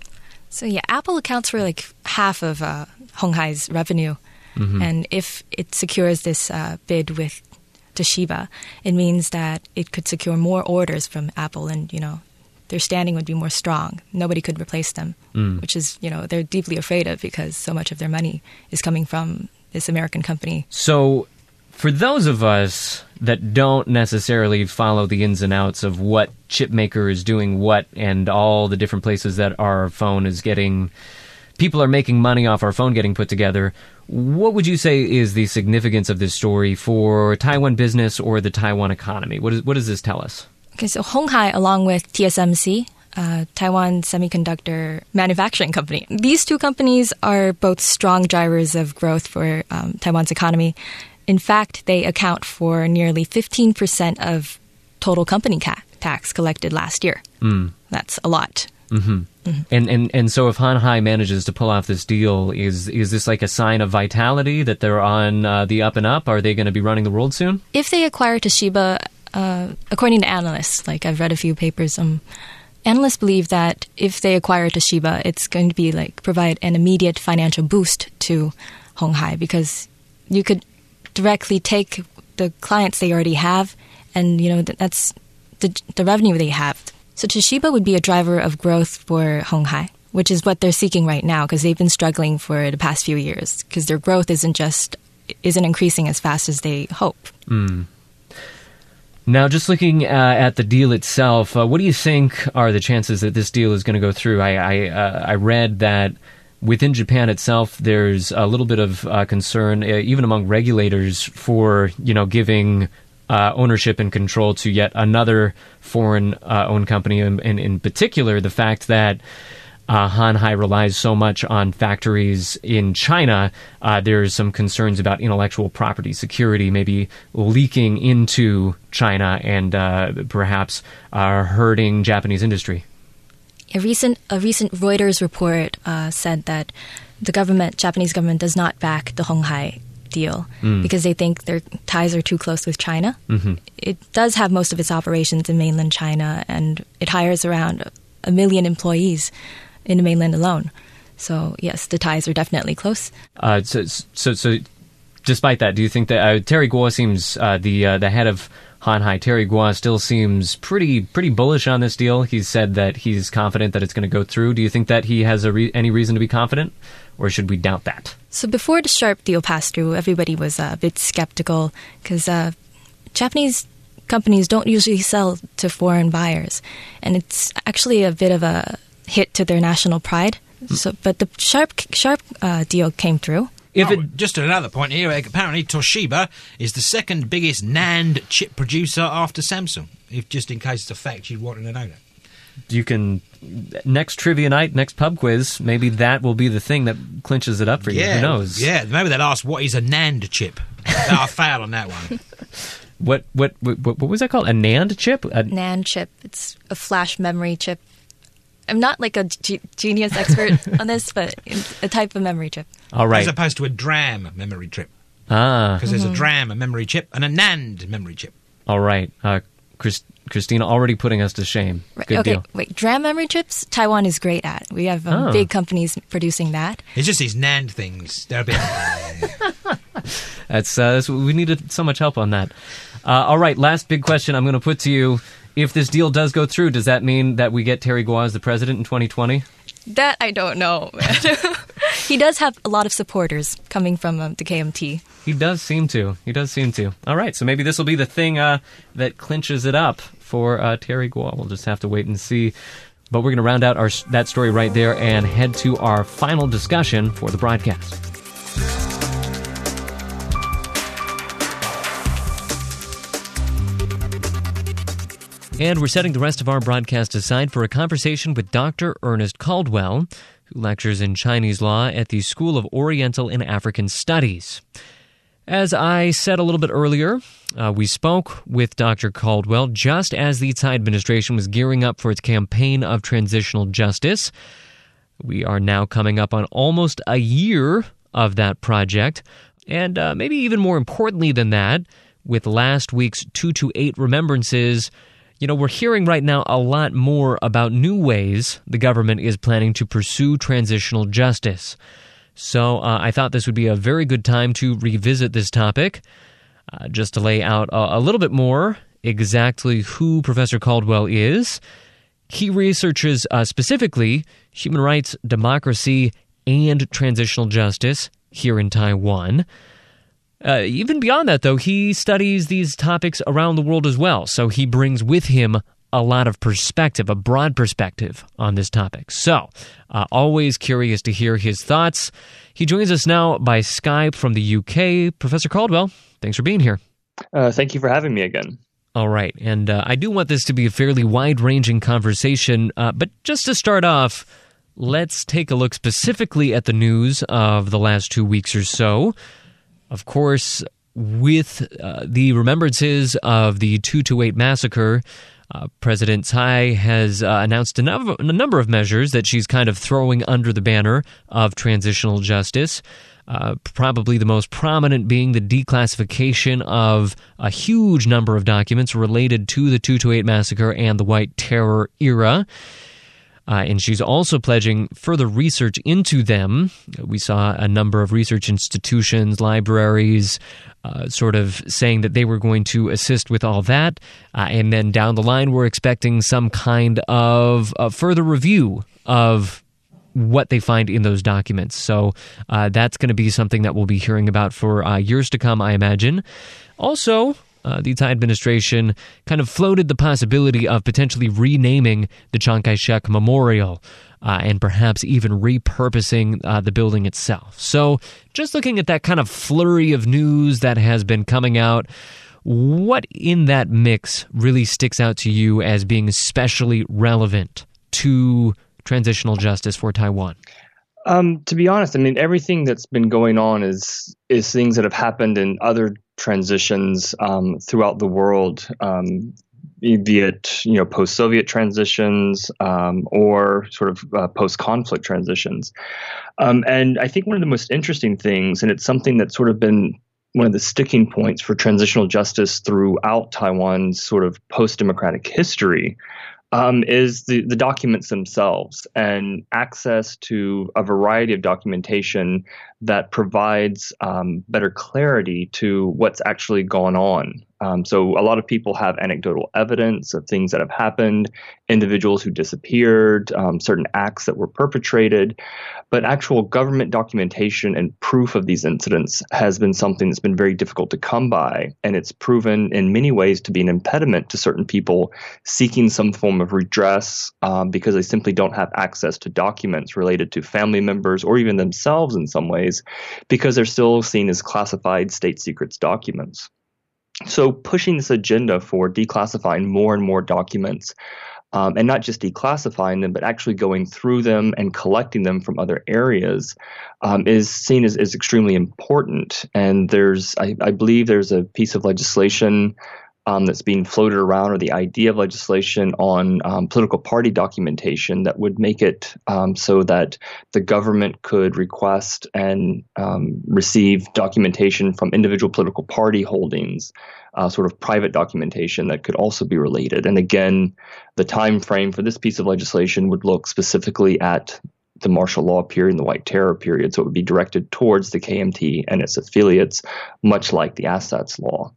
so yeah. Apple accounts for like half of uh, Honghai's revenue, and if it secures this uh, bid with Toshiba, it means that it could secure more orders from Apple, and you know their standing would be more strong. Nobody could replace them, mm. which is you know they're deeply afraid of because so much of their money is coming from this American company. So, for those of us that don't necessarily follow the ins and outs of what chip maker is doing what and all the different places that our phone is getting, people are making money off our phone getting put together. What would you say is the significance of this story for Taiwan business or the Taiwan economy? What, is, what does this tell us? Okay, so Honghai, along with TSMC, uh, Taiwan Semiconductor Manufacturing Company, these two companies are both strong drivers of growth for um, Taiwan's economy. In fact, they account for nearly 15% of total company ca- tax collected last year. That's a lot. And, and and so if Hon Hai manages to pull off this deal, is is this like a sign of vitality that they're on uh, the up and up? Are they going to be running the world soon? If they acquire Toshiba, uh, according to analysts, like I've read a few papers, um, analysts believe that if they acquire Toshiba, it's going to be like provide an immediate financial boost to Honghai because you could directly take the clients they already have, and you know that's the the revenue they have. So Toshiba would be a driver of growth for Honghai, which is what they're seeking right now because they've been struggling for the past few years because their growth isn't just isn't increasing as fast as they hope. Now, just looking uh, at the deal itself, uh, what do you think are the chances that this deal is going to go through? I I, uh, I read that within Japan itself, there's a little bit of uh, concern, uh, even among regulators, for you know giving uh, ownership and control to yet another foreign-owned company. And, and in particular, the fact that uh, Hon Hai relies so much on factories in China, uh, there's some concerns about intellectual property security maybe leaking into China and uh, perhaps uh, hurting Japanese industry. A recent a recent Reuters report uh, said that the government, Japanese government, does not back the Honghai deal because they think their ties are too close with China. Mm-hmm. It does have most of its operations in mainland China, and it hires around a million employees in the mainland alone. So yes, the ties are definitely close. Uh, so, so, so, despite that, do you think that uh, Terry Gou seems uh, the uh, the head of Hon Hai. Terry Gou still seems pretty pretty bullish on this deal. He's said that he's confident that it's going to go through. Do you think that he has re- any reason to be confident, or should we doubt that? So before the sharp deal passed through, everybody was uh, a bit skeptical because uh, Japanese companies don't usually sell to foreign buyers, and it's actually a bit of a hit to their national pride. So, but the sharp sharp uh, deal came through. If Oh, it just another point here. Apparently, Toshiba is the second biggest NAND chip producer after Samsung. If just in case it's a fact, you'd want to know that. you can next trivia night, next pub quiz, maybe that will be the thing that clinches it up for you. Yeah, Who knows? Yeah, maybe they'll ask what is a NAND chip. I fail on that one. What what what what was that called? A NAND chip? A, NAND chip. It's a flash memory chip. I'm not like a ge- genius expert on this, but it's a type of memory chip. all right. As opposed to a DRAM memory chip. ah, Because there's a DRAM, a memory chip, and a NAND memory chip. all right. Uh, Chris, Christina already putting us to shame. Right, Good okay, deal. wait. DRAM memory chips, Taiwan is great at. We have um, Oh. big companies producing that. It's just these NAND things. They're a bit. That's, uh, that's we needed so much help on that. Uh, all right, last big question I'm going to put to you. If this deal does go through, does that mean that we get Terry Gou as the president in 2020? That I don't know. he does have a lot of supporters coming from um, the KMT. He does seem to. He does seem to. All right, so maybe this will be the thing uh, that clinches it up for uh, Terry Gou. We'll just have to wait and see. But we're going to round out our that story right there and head to our final discussion for the broadcast. And we're setting the rest of our broadcast aside for a conversation with Dr. Ernest Caldwell, who lectures in Chinese law at the School of Oriental and African Studies. As I said a little bit earlier, uh, we spoke with Dr. Caldwell just as the Tsai administration was gearing up for its campaign of transitional justice. We are now coming up on almost a year of that project. And uh, maybe even more importantly than that, with last week's 228 remembrances, you know, we're hearing right now a lot more about new ways the government is planning to pursue transitional justice. So uh, I thought this would be a very good time to revisit this topic, uh, just to lay out a, a little bit more exactly who Professor Caldwell is. He researches uh, specifically human rights, democracy, and transitional justice here in Taiwan. Uh, even beyond that, though, he studies these topics around the world as well. So he brings with him a lot of perspective, a broad perspective on this topic. So, uh, always curious to hear his thoughts. He joins us now by Skype from the UK. Professor Caldwell, thanks for being here. Uh, thank you for having me again. All right. And uh, I do want this to be a fairly wide ranging conversation. Uh, but just to start off, let's take a look specifically at the news of the last two weeks or so. Of course, with uh, the remembrances of the 228 massacre, uh, President Tsai has uh, announced a, number, a number of measures that she's kind of throwing under the banner of transitional justice. Uh, probably the most prominent being the declassification of a huge number of documents related to the 228 massacre and the White Terror era. Uh, and she's also pledging further research into them. We saw a number of research institutions, libraries, uh, sort of saying that they were going to assist with all that. Uh, and then down the line, we're expecting some kind of further review of what they find in those documents. So uh, that's going to be something that we'll be hearing about for uh, years to come, I imagine. Also, uh, the Tsai administration kind of floated the possibility of potentially renaming the Chiang Kai shek Memorial. Uh, and perhaps even repurposing uh, the building itself. So, just looking at that kind of flurry of news that has been coming out, what in that mix really sticks out to you as being especially relevant to transitional justice for Taiwan? Um, to be honest, I mean everything that's been going on is is things that have happened in other transitions um, throughout the world, um, be it you know post-Soviet transitions um, or sort of uh, post-conflict transitions. Um, and I think one of the most interesting things, and it's something that's sort of been one of the sticking points for transitional justice throughout Taiwan's sort of post-democratic history. Um, is the, the documents themselves and access to a variety of documentation that provides um, better clarity to what's actually gone on Um, so a lot of people have anecdotal evidence of things that have happened, individuals who disappeared, um, certain acts that were perpetrated, but actual government documentation and proof of these incidents has been something that's been very difficult to come by, and it's proven in many ways to be an impediment to certain people seeking some form of redress um, because they simply don't have access to documents related to family members or even themselves in some ways, because they're still seen as classified state secrets documents. So, pushing this agenda for declassifying more and more documents, um, and not just declassifying them, but actually going through them and collecting them from other areas, um, is seen as, as extremely important. And there's, I, I believe, there's a piece of legislation um, that's being floated around, or the idea of legislation on um, political party documentation that would make it um, so that the government could request and um, receive documentation from individual political party holdings, uh, sort of private documentation that could also be related. And again, the time frame for this piece of legislation would look specifically at the martial law period and the white terror period. So it would be directed towards the KMT and its affiliates, much like the assets law.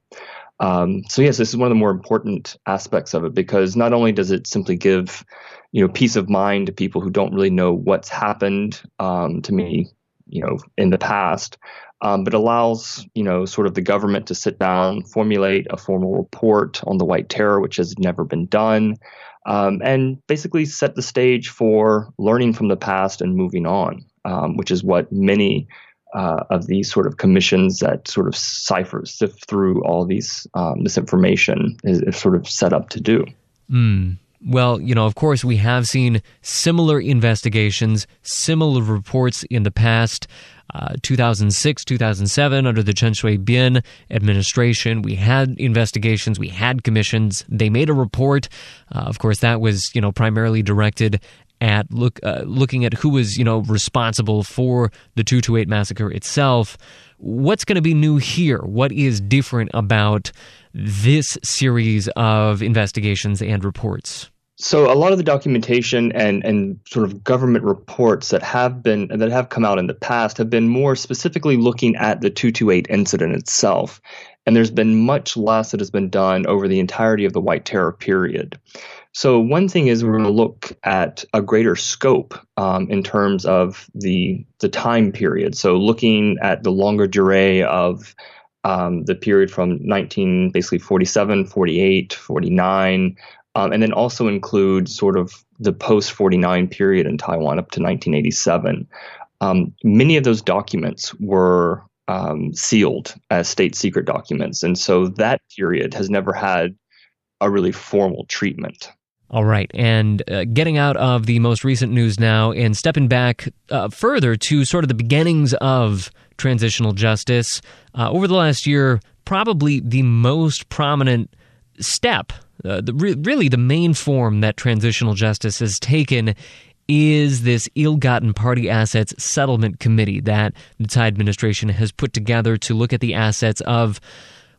Um, so yes, this is one of the more important aspects of it because not only does it simply give, you know, peace of mind to people who don't really know what's happened um, to me, you know, in the past, um, but allows, you know, sort of the government to sit down, formulate a formal report on the White Terror, which has never been done, um, and basically set the stage for learning from the past and moving on, um, which is what many uh, of these sort of commissions that sort of cipher, sift through all these um, this information is, is, sort of set up to do. Mm. Well, you know, of course, we have seen similar investigations, similar reports in the past. Uh, 2006, 2007, under the Chen Shui-bian administration, we had investigations, we had commissions. They made a report. Uh, of course, that was, you know, primarily directed at look uh, looking at who was you know responsible for the 228 massacre itself. What's going to be new here? What is different about this series of investigations and reports? So a lot of the documentation and and sort of government reports that have been that have come out in the past have been more specifically looking at the 228 incident itself. And there's been much less that has been done over the entirety of the white terror period so one thing is we're going to look at a greater scope um, in terms of the the time period. So looking at the longue durée of um, the period from 19 basically 47, 48, 49, um, and then also include sort of the post 49 period in Taiwan up to 1987. Um, many of those documents were um, sealed as state secret documents, and so that period has never had a really formal treatment. All right, and uh, getting out of the most recent news now and stepping back uh, further to sort of the beginnings of transitional justice. Uh, over the last year, probably the most prominent step, uh, the, re- really the main form that transitional justice has taken is this ill-gotten party assets settlement committee that the Tsai administration has put together to look at the assets of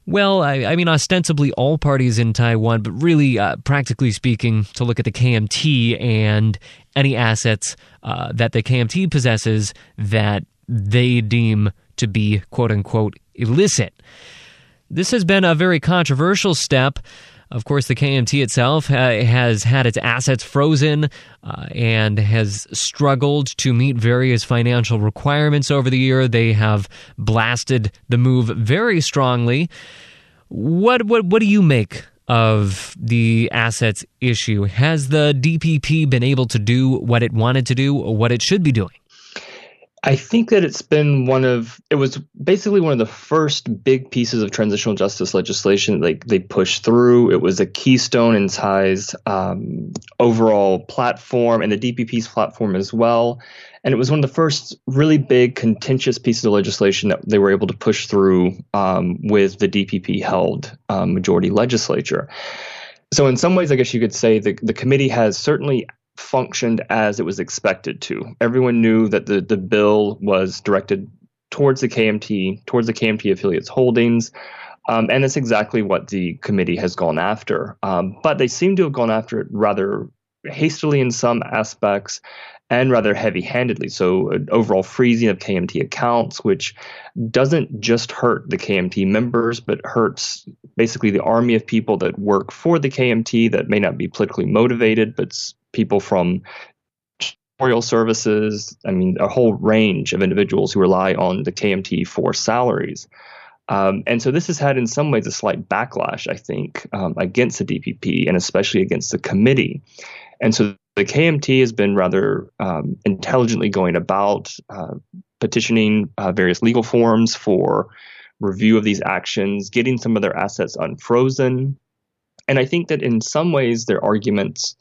well, I, I, mean, ostensibly all parties in Taiwan, but really, uh, practically speaking, to look at the KMT and any assets uh, that the KMT possesses that they deem to be quote unquote illicit. This has been a very controversial step. Of course, the KMT itself has had its assets frozen uh, and has struggled to meet various financial requirements over the year. They have blasted the move very strongly. What what what do you make of the assets issue? Has the DPP been able to do what it wanted to do or what it should be doing? I think that it's been one of it was basically one of the first big pieces of transitional justice legislation like they, pushed through. It was a keystone in Tsai's um, overall platform and the DPP's platform as well. And it was one of the first really big contentious pieces of legislation that they were able to push through um, with the DPP held um, majority legislature. So in some ways, I guess you could say the, the committee has certainly functioned as it was expected to. Everyone knew that the, the bill was directed towards the KMT, towards the KMT affiliates holdings. Um, and that's exactly what the committee has gone after. Um, but they seem to have gone after it rather hastily in some aspects and rather heavy handedly. So, an overall freezing of KMT accounts, which doesn't just hurt the KMT members, but hurts basically the army of people that work for the KMT that may not be politically motivated, but people from tutorial services. I mean, a whole range of individuals who rely on the KMT for salaries. Um, and so this has had, in some ways, a slight backlash, I think, um, against the DPP and especially against the committee. And so the KMT has been rather um, intelligently going about uh, petitioning uh, various legal forms for review of these actions, getting some of their assets unfrozen. And I think that in some ways their arguments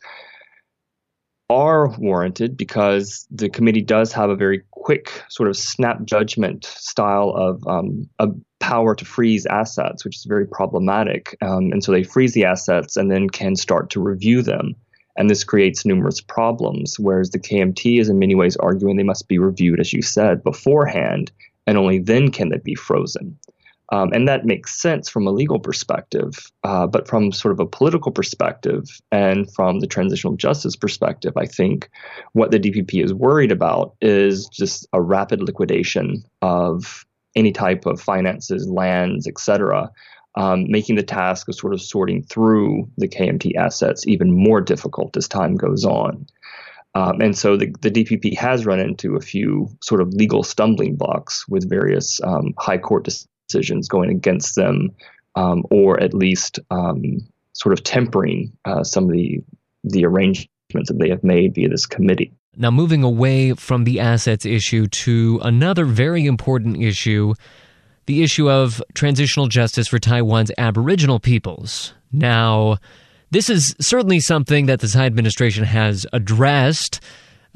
are warranted because the committee does have a very quick sort of snap judgment style of um, a power to freeze assets, which is very problematic. Um, and so they freeze the assets and then can start to review them. And this creates numerous problems, whereas the KMT is in many ways arguing they must be reviewed, as you said, beforehand, and only then can they be frozen. Um, and that makes sense from a legal perspective, uh, but from sort of a political perspective and from the transitional justice perspective, I think what the DPP is worried about is just a rapid liquidation of any type of finances, lands, etc., um, making the task of sort of sorting through the KMT assets even more difficult as time goes on. Um, and so the, the, DPP has run into a few sort of legal stumbling blocks with various um, high court decisions going against them, um, or at least um, sort of tempering uh, some of the the arrangements that they have made via this committee. Now, moving away from the assets issue to another very important issue the issue of transitional justice for Taiwan's Aboriginal peoples. Now, this is certainly something that the Tsai administration has addressed.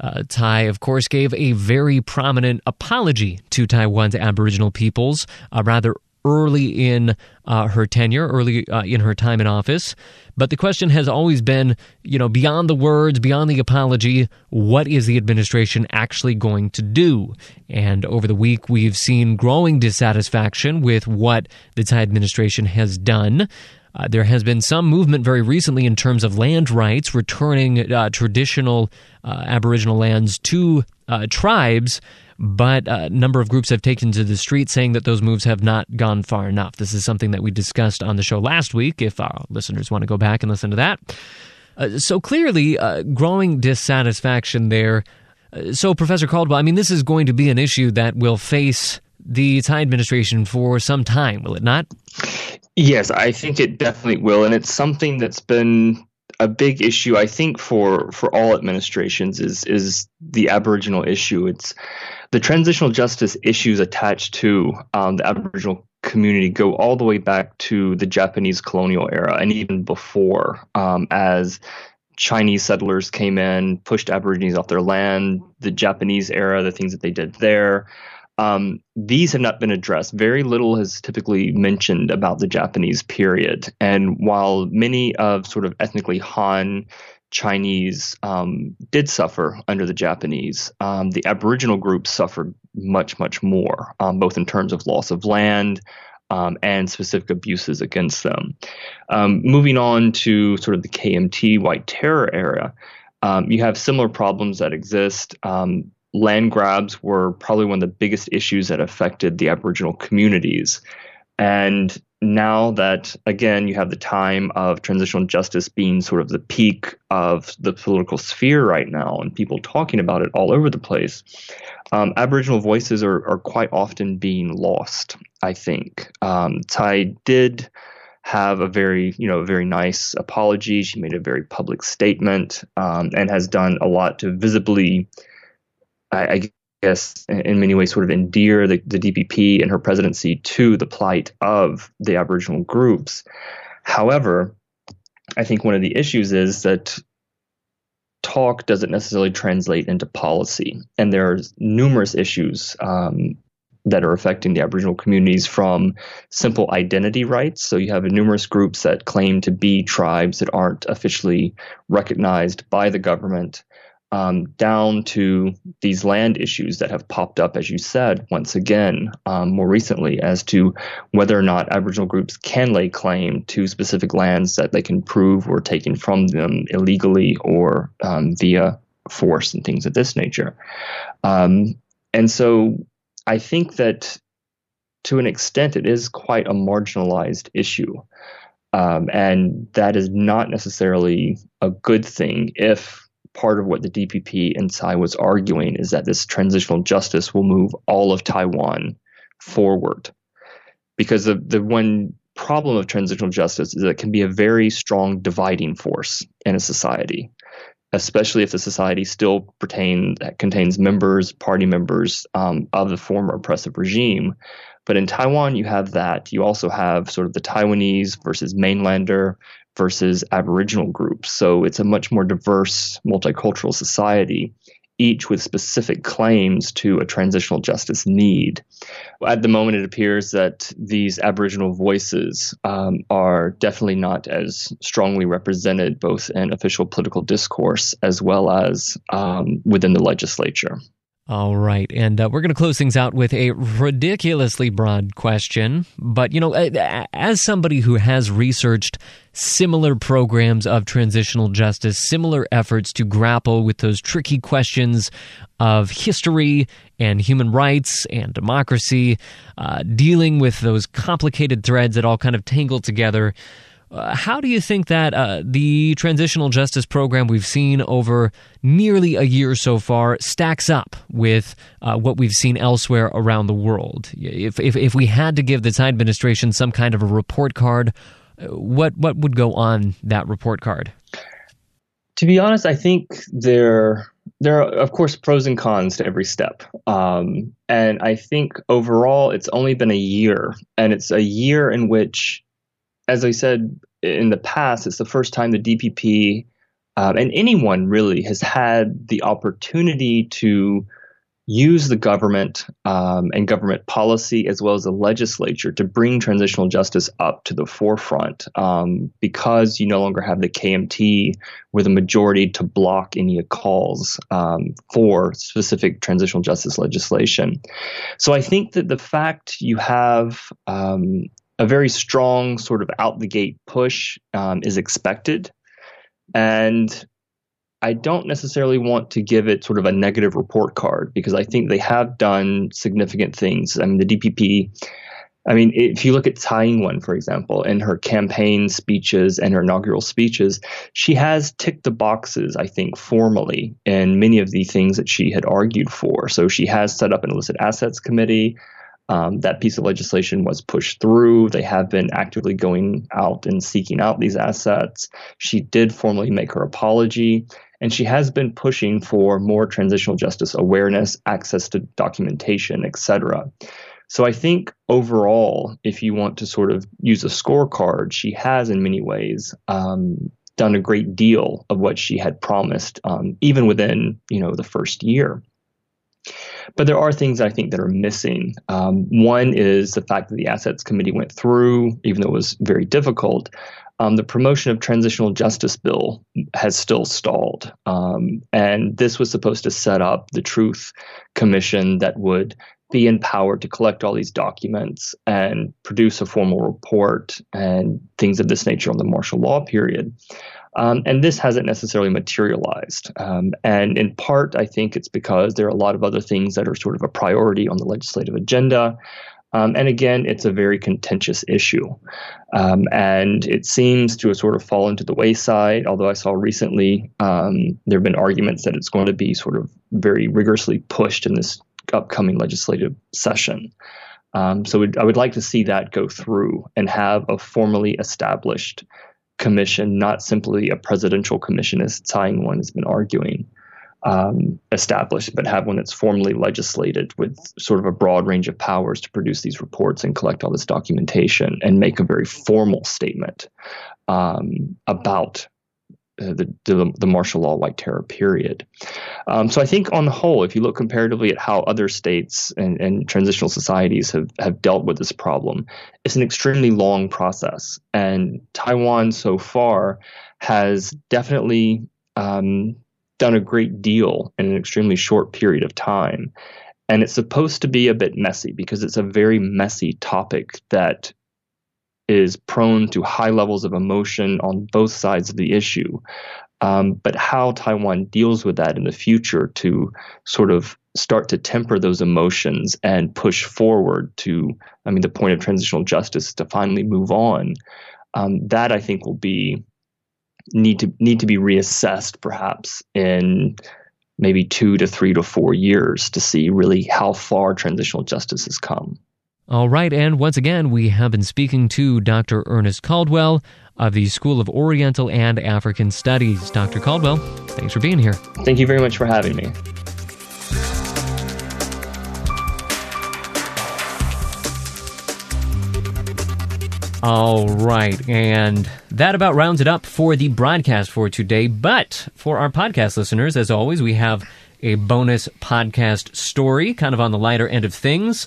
Uh, of course, gave a very prominent apology to Taiwan's Aboriginal peoples uh, rather early in uh, her tenure, early uh, in her time in office. But the question has always been, you know, beyond the words, beyond the apology, what is the administration actually going to do? And over the week, we've seen growing dissatisfaction with what the Tsai administration has done. Uh, there has been some movement very recently in terms of land rights, returning uh, traditional uh, Aboriginal lands to uh, tribes but a number of groups have taken to the street saying that those moves have not gone far enough. This is something that we discussed on the show last week, if our listeners want to go back and listen to that. Uh, so clearly, uh, growing dissatisfaction there. Uh, so, Professor Caldwell, I mean, this is going to be an issue that will face the Tsai administration for some time, will it not? Yes, I think it definitely will. And it's something that's been a big issue, I think, for, for all administrations is is the Aboriginal issue. It's the transitional justice issues attached to um, the Aboriginal community go all the way back to the Japanese colonial era and even before, um, as Chinese settlers came in, pushed Aborigines off their land, the Japanese era, the things that they did there. Um, these have not been addressed. Very little has typically mentioned about the Japanese period. And while many of sort of ethnically Han Chinese um, did suffer under the Japanese, um, the Aboriginal groups suffered much, much more, um, both in terms of loss of land um, and specific abuses against them. Um, moving on to sort of the KMT White Terror era, um, you have similar problems that exist. Land grabs were probably one of the biggest issues that affected the Aboriginal communities. And now that again you have the time of transitional justice being sort of the peak of the political sphere right now and people talking about it all over the place um, aboriginal voices are, are quite often being lost i think um, did have a very you know very nice apology she made a very public statement um, and has done a lot to visibly I, I guess, in many ways, sort of endear the, the DPP and her presidency to the plight of the Aboriginal groups. However, I think one of the issues is that talk doesn't necessarily translate into policy, and there are numerous issues um, that are affecting the Aboriginal communities from simple identity rights. So you have numerous groups that claim to be tribes that aren't officially recognized by the government um, down to these land issues that have popped up, as you said, once again, um, more recently, as to whether or not Aboriginal groups can lay claim to specific lands that they can prove were taken from them illegally or um, via force and things of this nature. Um, and so I think that to an extent, it is quite a marginalized issue. Um, and that is not necessarily a good thing if part of what the DPP and Tsai was arguing is that this transitional justice will move all of Taiwan forward. Because the, the one problem of transitional justice is that it can be a very strong dividing force in a society, especially if the society still pertain, contains members, party members um, of the former oppressive regime. But in Taiwan, you have that. You also have sort of the Taiwanese versus mainlander versus Aboriginal groups. So it's a much more diverse, multicultural society, each with specific claims to a transitional justice need. At the moment, it appears that these Aboriginal voices um, are definitely not as strongly represented, both in official political discourse as well as um, within the legislature. All right. And uh, we're going to close things out with a ridiculously broad question. But, you know, as somebody who has researched similar programs of transitional justice, similar efforts to grapple with those tricky questions of history and human rights and democracy, uh, dealing with those complicated threads that all kind of tangle together. Uh, how do you think that uh, the transitional justice program we've seen over nearly a year so far stacks up with uh, what we've seen elsewhere around the world? If, if, if we had to give the Tsai administration some kind of a report card, uh, what what would go on that report card? To be honest, I think there there are of course pros and cons to every step, um, and I think overall it's only been a year, and it's a year in which as I said in the past, it's the first time the DPP um, and anyone really has had the opportunity to use the government um, and government policy as well as the legislature to bring transitional justice up to the forefront um, because you no longer have the KMT with a majority to block any calls um, for specific transitional justice legislation. So I think that the fact you have um, a very strong sort of out the gate push um, is expected. And I don't necessarily want to give it sort of a negative report card because I think they have done significant things. I mean, the DPP, I mean, if you look at Tsai Ing-wen, for example, in her campaign speeches and her inaugural speeches, she has ticked the boxes, I think, formally in many of the things that she had argued for. So she has set up an illicit assets committee. Um, that piece of legislation was pushed through. They have been actively going out and seeking out these assets. She did formally make her apology, and she has been pushing for more transitional justice awareness, access to documentation, etc. So I think overall, if you want to sort of use a scorecard, she has in many ways um, done a great deal of what she had promised, um, even within you know the first year. But there are things I think that are missing. Um, one is the fact that the Assets Committee went through, even though it was very difficult. Um, the promotion of transitional justice bill has still stalled, um, and this was supposed to set up the Truth Commission that would be empowered to collect all these documents and produce a formal report and things of this nature on the martial law period. Um, and this hasn't necessarily materialized. Um, and in part, I think it's because there are a lot of other things that are sort of a priority on the legislative agenda. Um, and again, it's a very contentious issue. Um, and it seems to have sort of fallen to the wayside, although I saw recently um, there have been arguments that it's going to be sort of very rigorously pushed in this upcoming legislative session. Um, so I would like to see that go through and have a formally established commission, not simply a presidential commission, as Tsai Ing-wen has been arguing, um, established, but have one that's formally legislated with sort of a broad range of powers to produce these reports and collect all this documentation and make a very formal statement um, about the, the, the martial law white terror period. Um, so I think on the whole, if you look comparatively at how other states and, and transitional societies have, have dealt with this problem, it's an extremely long process. And Taiwan so far has definitely um, done a great deal in an extremely short period of time. And it's supposed to be a bit messy because it's a very messy topic that is prone to high levels of emotion on both sides of the issue. Um, but how Taiwan deals with that in the future to sort of start to temper those emotions and push forward to, I mean, the point of transitional justice to finally move on. Um, that I think will be need to need to be reassessed perhaps in maybe two to three to four years to see really how far transitional justice has come. All right, and once again, we have been speaking to Dr. Ernest Caldwell of the School of Oriental and African Studies. Dr. Caldwell, thanks for being here. Thank you very much for having me. All right, and that about rounds it up for the broadcast for today. But for our podcast listeners, as always, we have a bonus podcast story, kind of on the lighter end of things.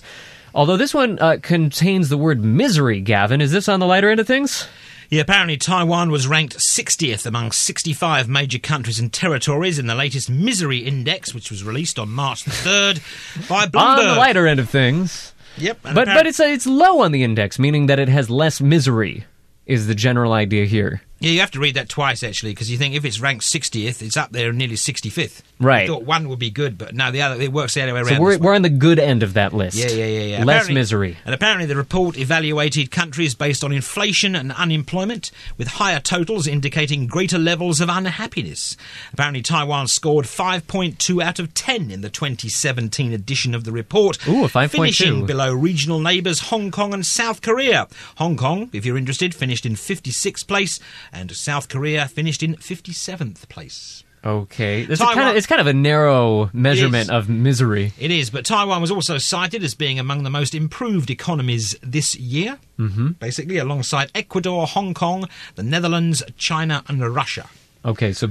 Although this one uh, contains the word misery, Gavin. Is this on the lighter end of things? Yeah, apparently Taiwan was ranked 60th among 65 major countries and territories in the latest Misery Index, which was released on March the 3rd by Bloomberg. On the lighter end of things. Yep. But but it's it's low on the index, meaning that it has less misery. Is the general idea here? Yeah, you have to read that twice actually, because you think if it's ranked 60th, it's up there nearly 65th. Right. I thought one would be good, but no, the other it works the other way around. So we're we're on the good end of that list. Yeah, yeah, yeah, yeah. Less Apparently- misery. And apparently, the report evaluated countries based on inflation and unemployment, with higher totals indicating greater levels of unhappiness. Apparently, Taiwan scored 5.2 out of 10 in the 2017 edition of the report, Ooh, 5.2. finishing below regional neighbours Hong Kong and South Korea. Hong Kong, if you're interested, finished in 56th place, and South Korea finished in 57th place. Okay, it's Taiwan- kind of it's kind of a narrow measurement of misery. It is, but Taiwan was also cited as being among the most improved economies this year. Mm-hmm. Basically, alongside Ecuador, Hong Kong, the Netherlands, China, and Russia. Okay, so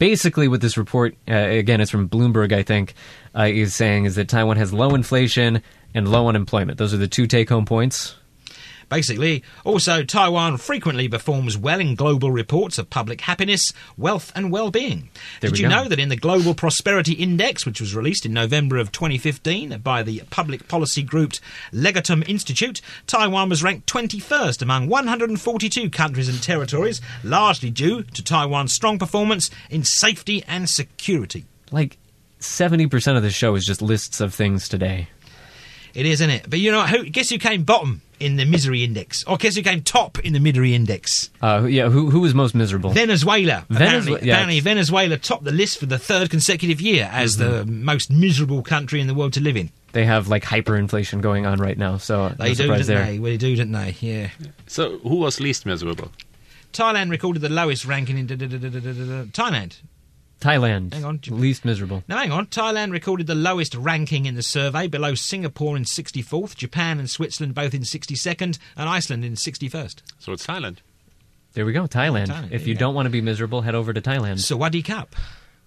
basically, what this report, uh, again, it's from Bloomberg, I think, uh, is saying is that Taiwan has low inflation and low unemployment. Those are the two take-home points. Basically, also, Taiwan frequently performs well in global reports of public happiness, wealth, and well being. Did you go. know that in the Global Prosperity Index, which was released in November of 2015 by the public policy group Legatum Institute, Taiwan was ranked 21st among 142 countries and territories, largely due to Taiwan's strong performance in safety and security. Like seventy percent of the show is just lists of things today. It is, isn't it? But you know, who, guess who came bottom in the misery index? Or guess who came top in the misery index? Uh, yeah, who who was most miserable? Venezuela. Venezue- apparently, yeah, apparently Venezuela topped the list for the third consecutive year as the most miserable country in the world to live in. They have like hyperinflation going on right now, so They no do, surprise didn't there. they? Well, they do, didn't they? Yeah. So, who was least miserable? Thailand recorded the lowest ranking in Thailand. Thailand, Hang on. least miserable. Now, hang on. Thailand recorded the lowest ranking in the survey, below Singapore in 64th, Japan and Switzerland both in 62nd, and Iceland in 61st. So it's Thailand. There we go, Thailand. Thailand, if you yeah. don't want to be miserable, head over to Thailand. Sawadee Cup.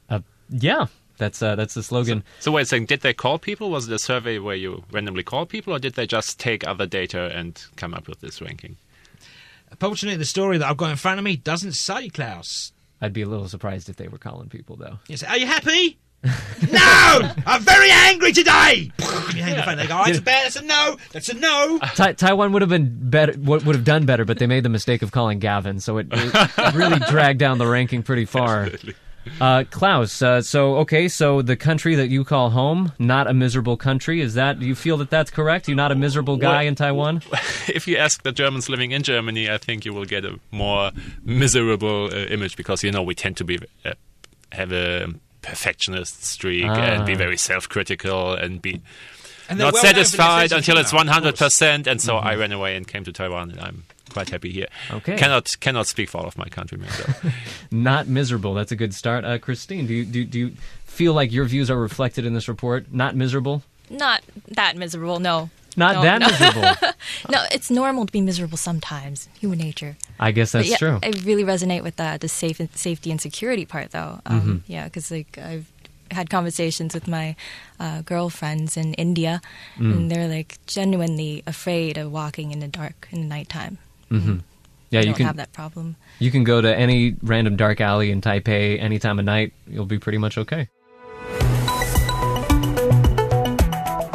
Uh, yeah, that's uh, that's the slogan. So wait a second, did they call people? Was it a survey where you randomly call people, or did they just take other data and come up with this ranking? Fortunately, the story that I've got in front of me doesn't say, Klaus. I'd be a little surprised if they were calling people though. Yes. Are you happy? no! I'm very angry today! Me a the phone. They go, oh, that's a bad, that's a no, that's a no. Tai Taiwan would have been better. Would would have done better, but they made the mistake of calling Gavin, so it, it really dragged down the ranking pretty far. Uh, Klaus, uh, so okay, so the country that you call home, not a miserable country, is that? Do you feel that that's correct? You're not a miserable guy Well- in Taiwan. if you ask the Germans living in Germany, I think you will get a more miserable uh, image because you know we tend to be uh, have a perfectionist streak and be Ah. very self-critical and be And not well known for their satisfied until it's humour, one of hundred course. percent. And so I ran away and came to Taiwan, and I'm quite happy here. Okay. cannot cannot speak for all of my countrymen. though. Not miserable. That's a good start. Uh, Christine, do you do, do you feel like your views are reflected in this report? Not miserable. Not that miserable, no. Not No, that no. miserable. No, it's normal to be miserable sometimes. Human nature. I guess that's yeah, true. I really resonate with the the safe, safety and security part, though. Um, Mm-hmm. Yeah, because like I've had conversations with my uh, girlfriends in India, Mm. and they're like genuinely afraid of walking in the dark in the nighttime. Mm-hmm. Yeah, you can- have that problem. You can go to any random dark alley in Taipei any time of night. You'll be pretty much okay.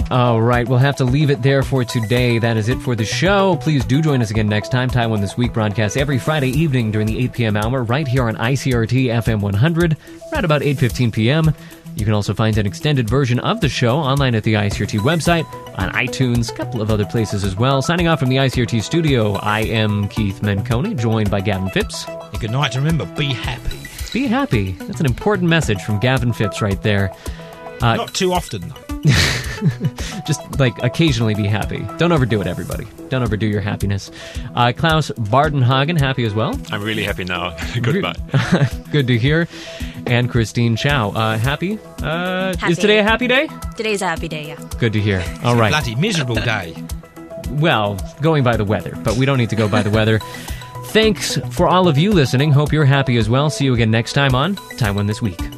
All right, we'll have to leave it there for today. That is it for the show. Please do join us again next time. Taiwan This Week broadcasts every Friday evening during the 8 p.m. hour right here on ICRT FM 100, right about 8.15 p.m. You can also find an extended version of the show online at the ICRT website, on iTunes, a couple of other places as well. Signing off from the ICRT studio, I am Keith Menconi, joined by Gavin Phipps. And good night. And remember, be happy. Be happy. That's an important message from Gavin Phipps right there. Uh, Not too often, though. just like occasionally be happy. Don't overdo it, everybody. Don't overdo your happiness. Uh, Klaus Bardenhagen, happy as well. I'm really happy now. Goodbye. Good to hear. And Christine Chow, uh, happy? Uh, Happy. Is today a happy day? Today's a happy day, yeah. Good to hear. All right. Bloody miserable day. Well, going by the weather, but we don't need to go by the weather. Thanks for all of you listening. Hope you're happy as well. See you again next time on Taiwan This Week.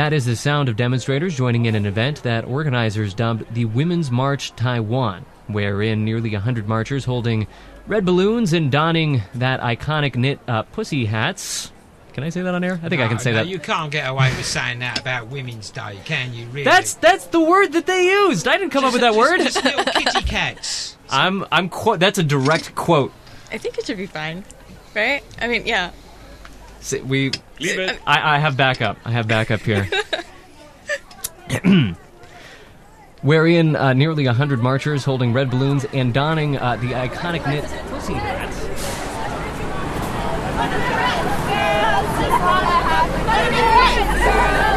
That is the sound of demonstrators joining in an event that organizers dubbed the Women's March Taiwan, wherein nearly 100 marchers holding red balloons and donning that iconic knit uh, pussy hats. Can I say that on air? I think I can say no, that. You can't get away with saying that about Women's Day, can you? Really? That's that's the word that they used. I didn't come up with that Just- word. Just little kitty cats. I'm I'm quote. That's a direct quote. I think it should be fine, right? I mean, yeah. S- We Leave it. I, I have backup. I have backup here. Wherein uh, nearly 100 marchers holding red balloons and donning uh, the iconic knit pussy hats. Girls just wanna have fun.